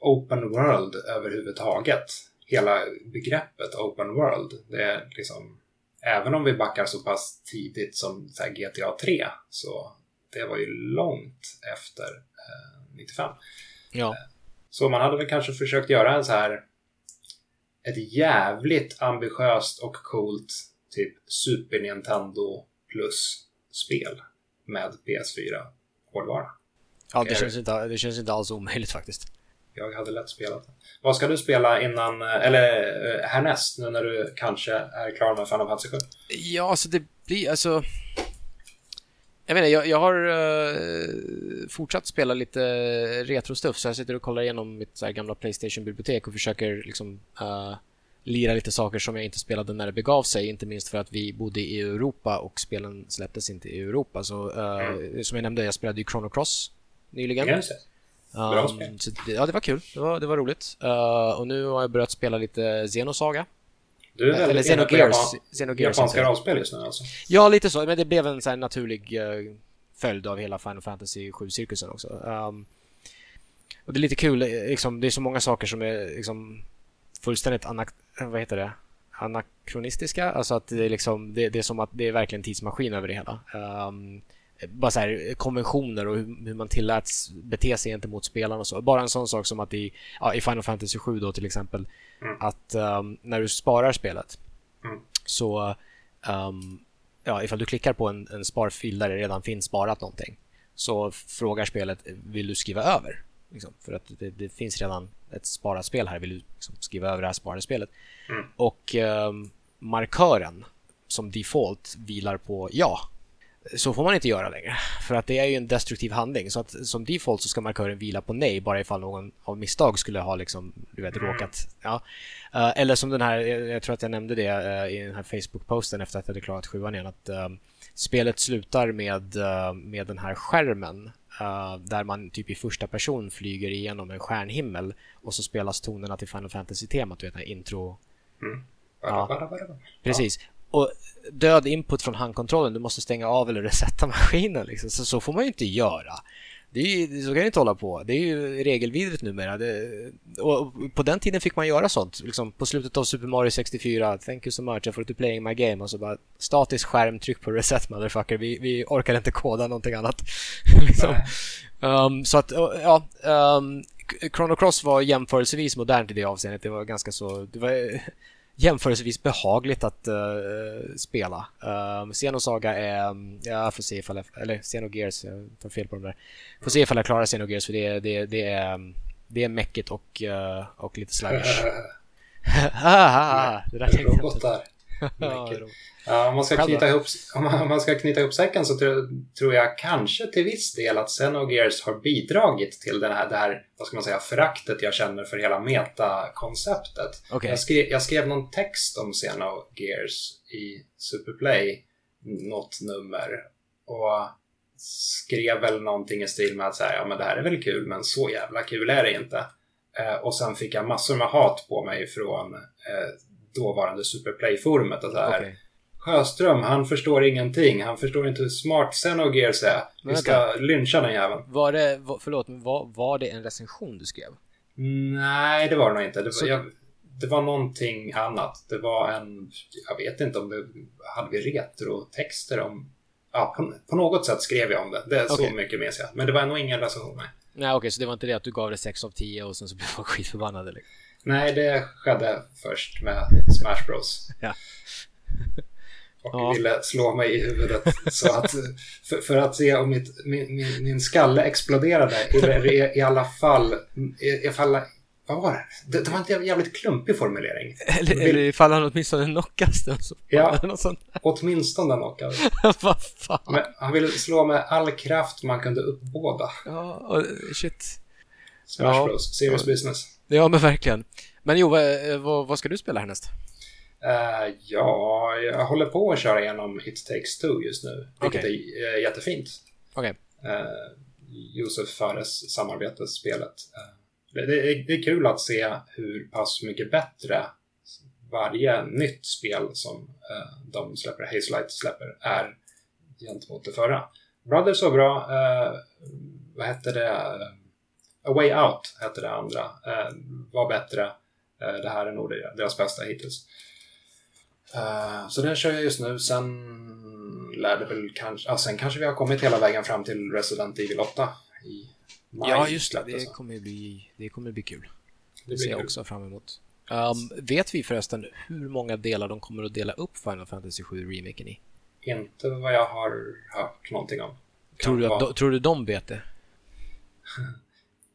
Open World överhuvudtaget. Hela begreppet Open World, det är liksom även om vi backar så pass tidigt som GTA 3 så det var ju långt efter eh, 95. Ja. Eh, så man hade väl kanske försökt göra en så här ett jävligt ambitiöst och coolt typ Super Nintendo plus-spel med PS4-hårdvara. Ja, det känns, inte, det känns inte alls omöjligt faktiskt. Jag hade lätt spelat det. Vad ska du spela innan, eller eh, härnäst, nu när du kanske är klar med Final Fantasy 7? Ja, alltså det blir, alltså... Jag menar, jag, jag har uh, fortsatt spela lite retrostuff, så jag sitter och kollar igenom mitt så gamla Playstation-bibliotek och försöker liksom uh, lira lite saker som jag inte spelade när det begav sig, inte minst för att vi bodde i Europa och spelen släpptes inte i Europa. Så uh, mm. som jag nämnde, jag spelade ju Chrono Cross nyligen. Yes. Bra um, spel. Så, ja, det var kul. Det var, det var roligt. Uh, och nu har jag börjat spela lite Xenosaga. Du är väldigt Eller Xenogears. Xenogears japanska rollspel just nu alltså? Ja, lite så. Men det blev en så naturlig uh, följd av hela Final Fantasy 7-cirkusen också. Um, och det är lite kul, liksom, det är så många saker som är liksom, fullständigt anak vad heter det? anakronistiska. Alltså att det är, liksom, det, det, är som att det är verkligen tidsmaskin över det hela. Um, bara så här, konventioner och hur, hur man tilläts bete sig gentemot spelarna och så. Bara en sån sak som att i, ja, i Final Fantasy 7 då till exempel mm. att um, när du sparar spelet mm. så um, ja, ifall du klickar på en, en sparfil där det redan finns sparat någonting så frågar spelet vill du skriva över? Liksom, för att det, det, finns redan ett sparat spel här, vill du liksom, skriva över det här sparade spelet? Mm. Och um, markören som default vilar på ja så får man inte göra längre. För att det är ju en destruktiv handling. Så att som default så ska markören vila på nej bara ifall någon av misstag skulle ha liksom, du vet, råkat. Ja. Uh, eller som den här, jag tror att jag nämnde det uh, i den här Facebook-posten efter att jag hade klarat sjuan igen. Att uh, spelet slutar med, med den här skärmen. där man typ i första person flyger igenom en stjärnhimmel och så spelas tonerna till Final Fantasy-temat, du vet, intro... Mm. Ja, precis. Och död input från handkontrollen, du måste stänga av eller resetta maskinen. Liksom. Så, så får man ju inte göra. Det är så kan du inte hålla på. Det är ju regelvidrigt numera. Det, och på den tiden fick man göra sånt. Liksom på slutet av Super Mario 64, thank you so much for to playing my game. Och så bara statisk skärm, tryck på reset motherfucker. Vi, vi orkar inte koda någonting annat. liksom. um, så att, ja. Um, Chrono Cross var jämförelsevis modernt i det avseendet. Det var ganska så... Det var, jämförelsevis behagligt att uh, spela. Uh, Xenosaga är, jag får se ifall jag, eller Xenogears, jag tar fel på de där. Får se ifall jag klarar Xenogears för det, det, det är, det är mäckigt och, uh, och lite sluggish. det där tänkte jag inte. Ja, om, man ska knyta ihop, om man ska knyta ihop säcken så tror, tror jag kanske till viss del att Xenogears har bidragit till den här, det här vad ska man säga, föraktet jag känner för hela metakonceptet. Okay. Jag, skrev, jag skrev någon text om Xenogears i Superplay, något nummer. Och skrev väl någonting i stil med att säga, ja men det här är väl kul, men så jävla kul är det inte. Eh, och sen fick jag massor med hat på mig från eh, dåvarande Superplay-forumet. Och så här, okay. Sjöström, han förstår ingenting. Han förstår inte hur smart Xenogears är. Vi ska lyncha den jäveln. Var det, förlåt, var, var det en recension du skrev? Nej, det var det nog inte. Det var, Så- jag, det var någonting annat. Det var en... Jag vet inte om det... Hade vi retrotexter om... Ja, på, på något sätt skrev jag om det. Det är Okej. så mycket minns jag. Men det var nog ingen recension. Nej. Nej, okej, så det var inte det att du gav det 6 av 10 och sen så blev folk skitförbannade? Liksom. Nej, det skedde först med Smash Bros. Ja. Och Ja. ville slå mig i huvudet så att, för, för att se om mitt, min, min, min skalle exploderade. Eller i, i alla fall, i, i fall, vad var det? det? Det var en jävligt klumpig formulering. Eller, Vill- eller ifall han åtminstone knockas den så. Ja. Åtminstone knockout. Vad fan. Men han ville slå med all kraft man kunde uppbåda. Ja, och, shit. Smash Ja. Bros. Serious business. Ja, men verkligen. Men jo, vad, vad, vad ska du spela härnäst? Eh, ja, jag håller på att köra igenom It takes two just nu. Vilket Okej. är eh, jättefint. Okej. eh, Josef Fares samarbetesspelet. Eh, det, är, det är kul att se hur pass mycket bättre varje nytt spel som eh, de släpper, Hazelight släpper, är gentemot det förra. Brothers var bra. Eh, vad hette det? A Way Out hette det andra. Eh, var bättre. Eh, det här är nog deras bästa hittills. Eh, så den kör jag just nu. Sen lär det väl kanske... Ja, sen kanske vi har kommit hela vägen fram till Resident Evil 8 i maj. Ja, just det. Det kommer bli, det kommer bli kul. Det ser jag också fram emot. Um, vet vi förresten hur många delar de kommer att dela upp Final Fantasy 7 remaken i? Inte vad jag har hört någonting om. Tror du, att, de, tror du de vet det?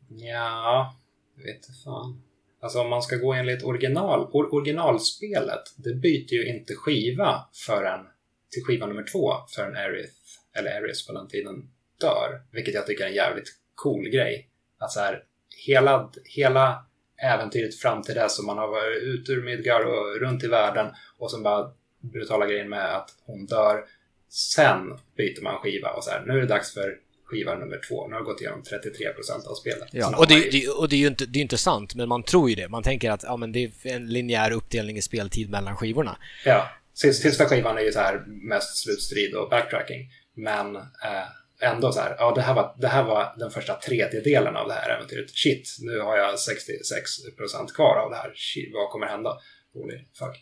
Ja, vet fan. Alltså om man ska gå enligt original, or, originalspelet, det byter ju inte skiva förrän till skiva nummer två förrän Aerith, eller Aerith på den tiden, dör. Vilket jag tycker är en jävligt cool grej. Att så här, hela, hela äventyret fram till dess som man har varit ut ur Midgard och runt i världen och sen bara brutala grejen med att hon dör. Sen byter man skiva och så här, nu är det dags för skiva nummer två. Nu har jag gått igenom 33% av spelet. Ja, och det, ju- det, och det är ju inte, det är inte sant, men man tror ju det. Man tänker att ja, men det är en linjär uppdelning i speltid mellan skivorna. Ja, sist- sista skivan är ju så här mest slutstrid och backtracking. Men eh, ändå så här, ja det här, var, det här var den första tredjedelen av det här äventyret. Shit, nu har jag 66% kvar av det här. Shit, vad kommer hända? Holy fuck.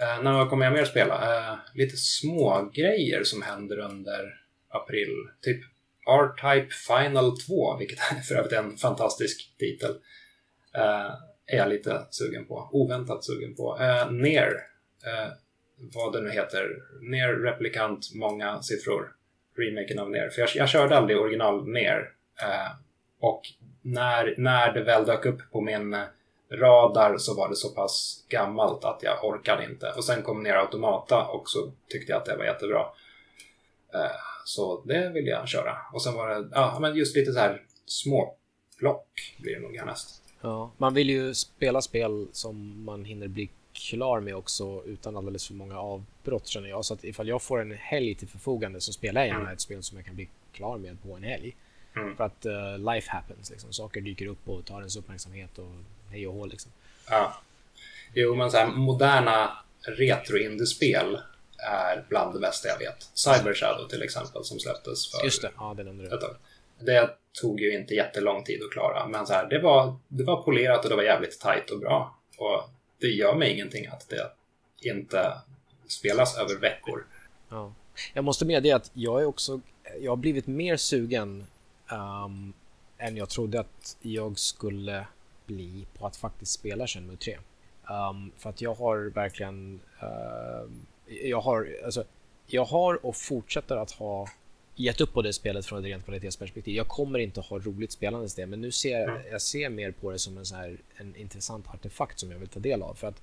Eh, när kommer jag mer spela? Eh, lite små grejer som händer under april. Typ R-Type Final 2, vilket är för övrigt en fantastisk titel. Eh, är jag lite sugen på. Oväntat sugen på. Eh, Ner, eh, vad det nu heter. Ner replikant, många siffror. Remaken av Ner. För jag, jag körde aldrig original Ner. Eh, och när, när det väl dök upp på min radar så var det så pass gammalt att jag orkade inte. Och sen kom Ner Automata och så tyckte jag att det var jättebra. Eh, så det vill jag köra. Och sen var det, ja men just lite så här små plock blir det nog härnäst. Ja. Man vill ju spela spel som man hinner bli klar med också utan alldeles för många avbrott känner jag. Så att ifall jag får en helg till förfogande så spelar jag gärna Mm. ett spel som jag kan bli klar med på en helg. Mm. För att eh, life happens, liksom. saker dyker upp och tar ens uppmärksamhet och hej och hå liksom. Ja. Jo, men så här, moderna retro-indiespel är bland det bästa jag vet. Cyber Shadow till exempel som släpptes för Just det, ja det nämnde du. Det tog ju inte jättelång tid att klara, men så här, det, var, det var polerat och det var jävligt tight och bra. Och det gör mig ingenting att det inte spelas över veckor. Ja. Jag måste medge att jag är också, jag har blivit mer sugen ehm, än jag trodde att jag skulle bli på att faktiskt spela Shenmue 3. Ehm, för att jag har verkligen, ehm, jag har, alltså, jag har och fortsätter att ha gett upp på det spelet från ett rent kvalitetsperspektiv. Jag kommer inte ha roligt spelandes det, men nu ser jag, jag ser mer på det som en, så här, en intressant artefakt som jag vill ta del av. För att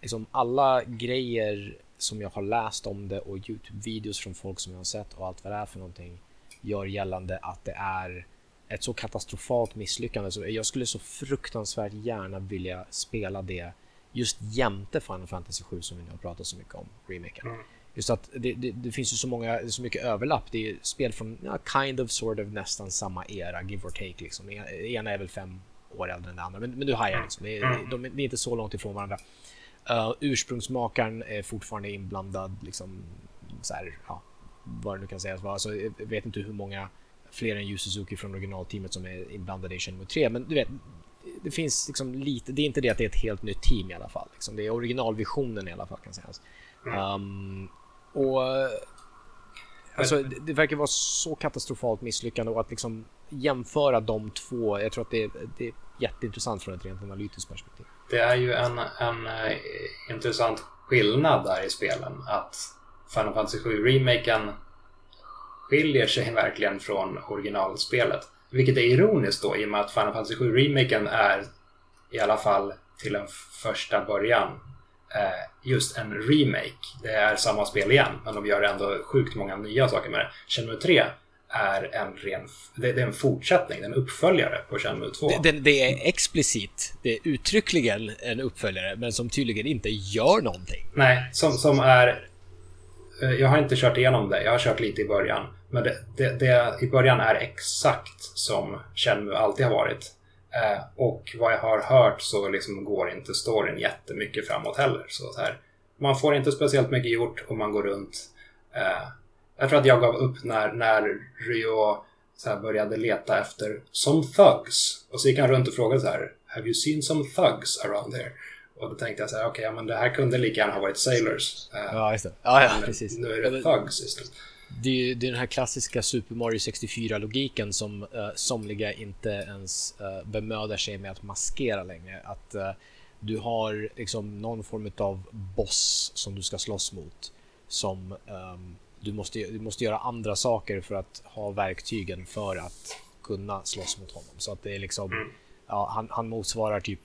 liksom alla grejer som jag har läst om det och Youtube-videos från folk som jag har sett och allt vad det är för någonting gör gällande att det är ett så katastrofalt misslyckande. Så jag skulle så fruktansvärt gärna vilja spela det just jämte Final Fantasy 7 som vi nu har pratat så mycket om, remaken. Mm. Just att det, det, det finns ju så, många, så mycket överlapp. Det är spel från ja, kind of, sort of, nästan samma era, give or take. Liksom. Det ena är väl fem år äldre än det andra, men, men du hajar liksom. Det Mm. de, det är inte så långt ifrån varandra. Uh, ursprungsmakaren är fortfarande inblandad, liksom, så här, ja, vad det nu kan sägas vara. Alltså, jag vet inte hur många fler än Yu Suzuki från originalteamet som är inblandade i Shenmue 3, men du vet, det finns liksom lite, det är inte det att det är ett helt nytt team i alla fall. Liksom. Det är originalvisionen i alla fall kan sägas. Mm. Um, och Alltså, det, det, verkar vara så katastrofalt misslyckande och att liksom jämföra de två, jag tror att det, det är jätteintressant från ett rent analytiskt perspektiv. Det är ju en, en uh, intressant skillnad där i spelen att Final Fantasy 7 remaken skiljer sig verkligen från originalspelet. Vilket är ironiskt då i och med att Final Fantasy 7 remaken är i alla fall till en första början eh, just en remake. Det är samma spel igen, men de gör ändå sjukt många nya saker med det. Shenmue 3 är en ren, det, är en fortsättning, en uppföljare på Shenmue 2. Det, det, är explicit, det är uttryckligen en uppföljare, men som tydligen inte gör någonting. Nej, som, som är... Eh, jag har inte kört igenom det, jag har kört lite i början. Men det, det, det i början är exakt som Chenmu alltid har varit. Eh, och vad jag har hört så liksom går inte storyn jättemycket framåt heller. Så, så här, man får inte speciellt mycket gjort och man går runt. Eh, jag tror att jag gav upp när, när Ryo så började leta efter some thugs. Och så gick han runt och frågade så här Have you seen some thugs around here? Och då tänkte jag så här, okej, okay, ja, men det här kunde lika gärna ha varit sailors. Eh, ja, just det. Ja, ja, precis. Nu är det thugs istället. Det är det är den här klassiska Super Mario 64-logiken som uh, somliga inte ens uh, bemödar sig med att maskera längre. Att uh, du har liksom någon form av boss som du ska slåss mot. Som um, du, måste, du måste göra andra saker för att ha verktygen för att kunna slåss mot honom. Så att det är liksom, mm. ja, han, han motsvarar typ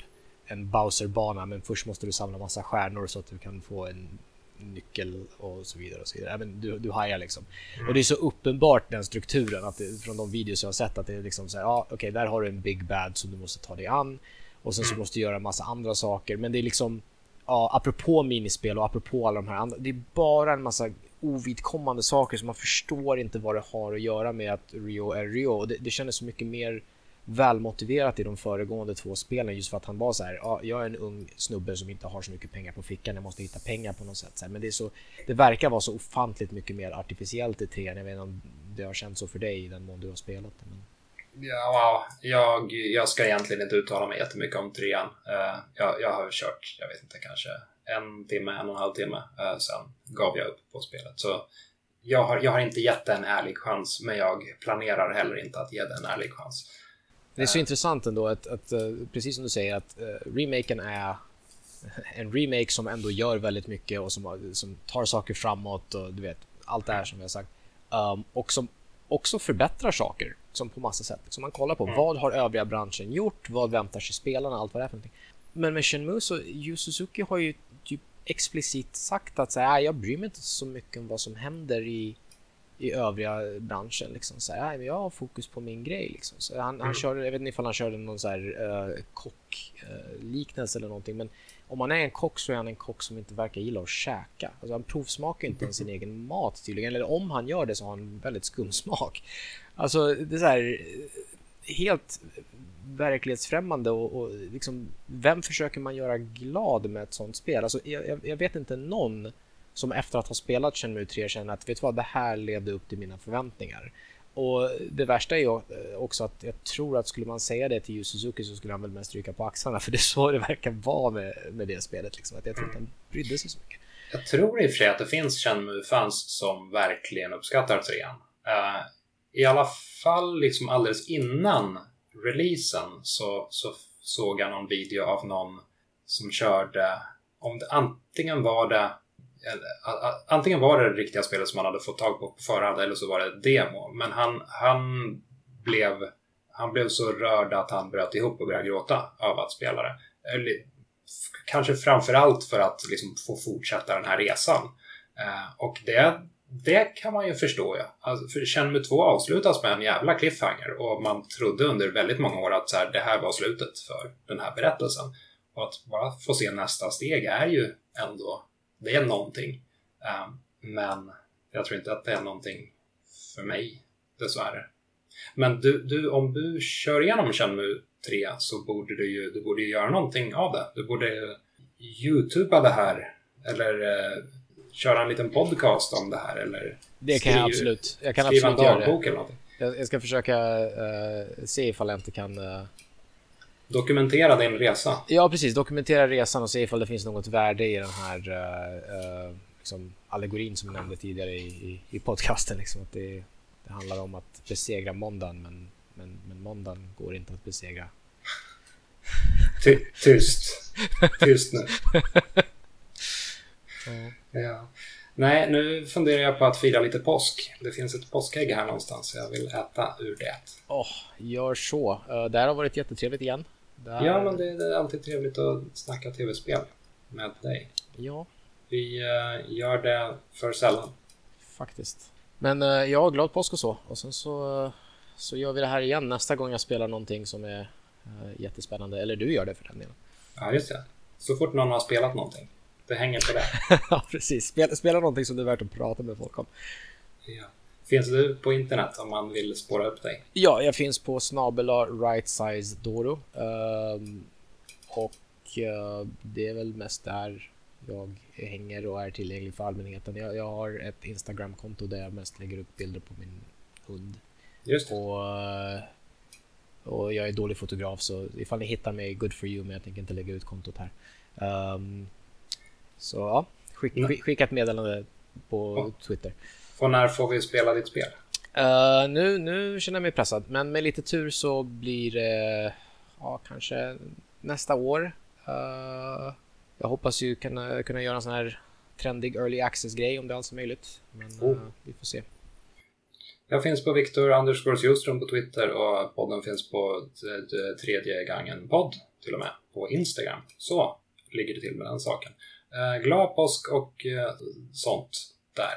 en Bowser-bana men först måste du samla massa stjärnor så att du kan få en nyckel och så vidare. Och så vidare. Även du, du hajar liksom. Och det är så uppenbart den strukturen att det, från de videos jag har sett att det är liksom så här, ja okej, okay, där har du en big bad som du måste ta dig an och sen så mm. måste du göra en massa andra saker. Men det är liksom, ja, apropå minispel och apropå alla de här andra, det är bara en massa ovidkommande saker som man förstår inte vad det har att göra med att Rio är Rio. Och det, det kändes så mycket mer välmotiverat i de föregående två spelen just för att han var så här, ja, jag är en ung snubbe som inte har så mycket pengar på fickan, jag måste hitta pengar på något sätt. Så här, men det, är så, det verkar vara så ofantligt mycket mer artificiellt i trean. Jag vet inte om det har känts så för dig i den mån du har spelat det. Men... Ja, jag, jag ska egentligen inte uttala mig jättemycket om trean. Eh, jag, jag har kört, jag vet inte, kanske en timme, en och en halv timme. Eh, sen gav jag upp på spelet. Så jag har, jag har inte gett det en ärlig chans, men jag planerar heller inte att ge det en ärlig chans. Det är så intressant ändå att, att eh, precis som du säger att uh, remaken är en remake som ändå gör väldigt mycket och som, som tar saker framåt och du vet allt det här som vi har sagt. Um, och som också förbättrar saker som på massa sätt. Så man kollar på mm. vad har övriga branschen gjort? Vad väntar sig spelarna? Allt vad det är för någonting. Men med Shenmue så Yu Suzuki har ju typ explicit sagt att så här, jag bryr mig inte så mycket om vad som händer i i övriga branschen. Liksom. Så här, jag har fokus på min grej. Liksom. Så han, mm. han körde, jag vet inte ifall han körde någon så här, uh, kockliknelse uh, eller någonting. Men om man är en kock så är han en kock som inte verkar gilla att käka. Alltså, han provsmakar inte ens sin egen mat tydligen. Eller om han gör det så har han väldigt skum smak. Alltså det är så här helt verklighetsfrämmande och, och liksom, vem försöker man göra glad med ett sånt spel? Alltså, jag, jag vet inte någon som efter att ha spelat Shenmue 3 känner att vet du vad, det här levde upp till mina förväntningar. Och det värsta är ju eh, också att jag tror att skulle man säga det till Yu Suzuki så skulle han väl mest ryka på axlarna för det är så det verkar vara med, med det spelet. Liksom. Att jag tror inte han brydde sig så mycket. Jag tror i och för sig att det finns Shenmue-fans som verkligen uppskattar trean. Uh, I alla fall liksom alldeles innan releasen så, så såg jag någon video av någon som körde, om det antingen var det Eh, antingen var det det riktiga spelet som han hade fått tag på på förhand eller så var det ett demo. Men han, han, blev, han blev så rörd att han bröt ihop och började gråta av att spela det. Eller, kanske framförallt för att liksom få fortsätta den här resan. Eh, och det, det kan man ju förstå. Ja. Alltså, för Känn 2 avslutas med en jävla cliffhanger och man trodde under väldigt många år att så här, det här var slutet för den här berättelsen. Och att bara få se nästa steg är ju ändå det är någonting. Um, men jag tror inte att det är någonting för mig, dessvärre. Men du, du, om du kör igenom Shenmue 3 så borde du ju du borde göra någonting av det. Du borde youtuba det här eller uh, köra en liten podcast om det här eller Det kan jag absolut. Jag kan absolut göra det. Eller någonting. Jag, jag ska försöka uh, se ifall jag inte kan uh, Dokumentera din resa. Ja, precis. Dokumentera resan och se ifall det finns något värde i den här uh, uh, liksom, allegorin som jag nämnde tidigare i, i, i podcasten. Liksom, att det, det, handlar om att besegra måndagen, men, men, men måndagen går inte att besegra. Ty tyst. Tyst nu. ja. ja. Nej, nu funderar jag på att fira lite påsk. Det finns ett påskägg här någonstans. Jag vill äta ur det. Åh, oh, gör så. Uh, det här har varit jättetrevligt igen. Där... Ja, men det, det, är alltid trevligt att snacka tv-spel med dig. Ja. Vi uh, gör det för sällan. Faktiskt. Men uh, ja, glad påsk och så. Och sen så, så gör vi det här igen nästa gång jag spelar någonting som är jättespännande. Eller du gör det för den delen. Ja, just det. Så fort någon har spelat någonting. Det hänger på det. ja, precis. Spela, spela någonting som det är värt att prata med folk om. Ja. Finns du på internet om man vill spåra upp dig? Ja, jag finns på snabela right size Doro. Um, och uh, det är väl mest där jag hänger och är tillgänglig för allmänheten. Jag, jag har ett Instagram-konto där jag mest lägger upp bilder på min hund. Just det. Och, uh, och jag är dålig fotograf så ifall ni hittar mig, good for you, men jag tänker inte lägga ut kontot här. Um, så ja, skick, mm. skicka ett meddelande på oh. Twitter. Och när får vi spela ditt spel? Uh, nu, nu känner jag mig pressad, men med lite tur så blir det ja, kanske nästa år. Uh, jag hoppas ju kunna, kunna göra en sån här trendig early access-grej om det alls är möjligt. Men oh. uh, vi får se. Jag finns på Viktor Andersgårds Ljungström på Twitter och podden finns på tredje gången podd till och med på Instagram. Så ligger det till med den saken. glad påsk och sånt där.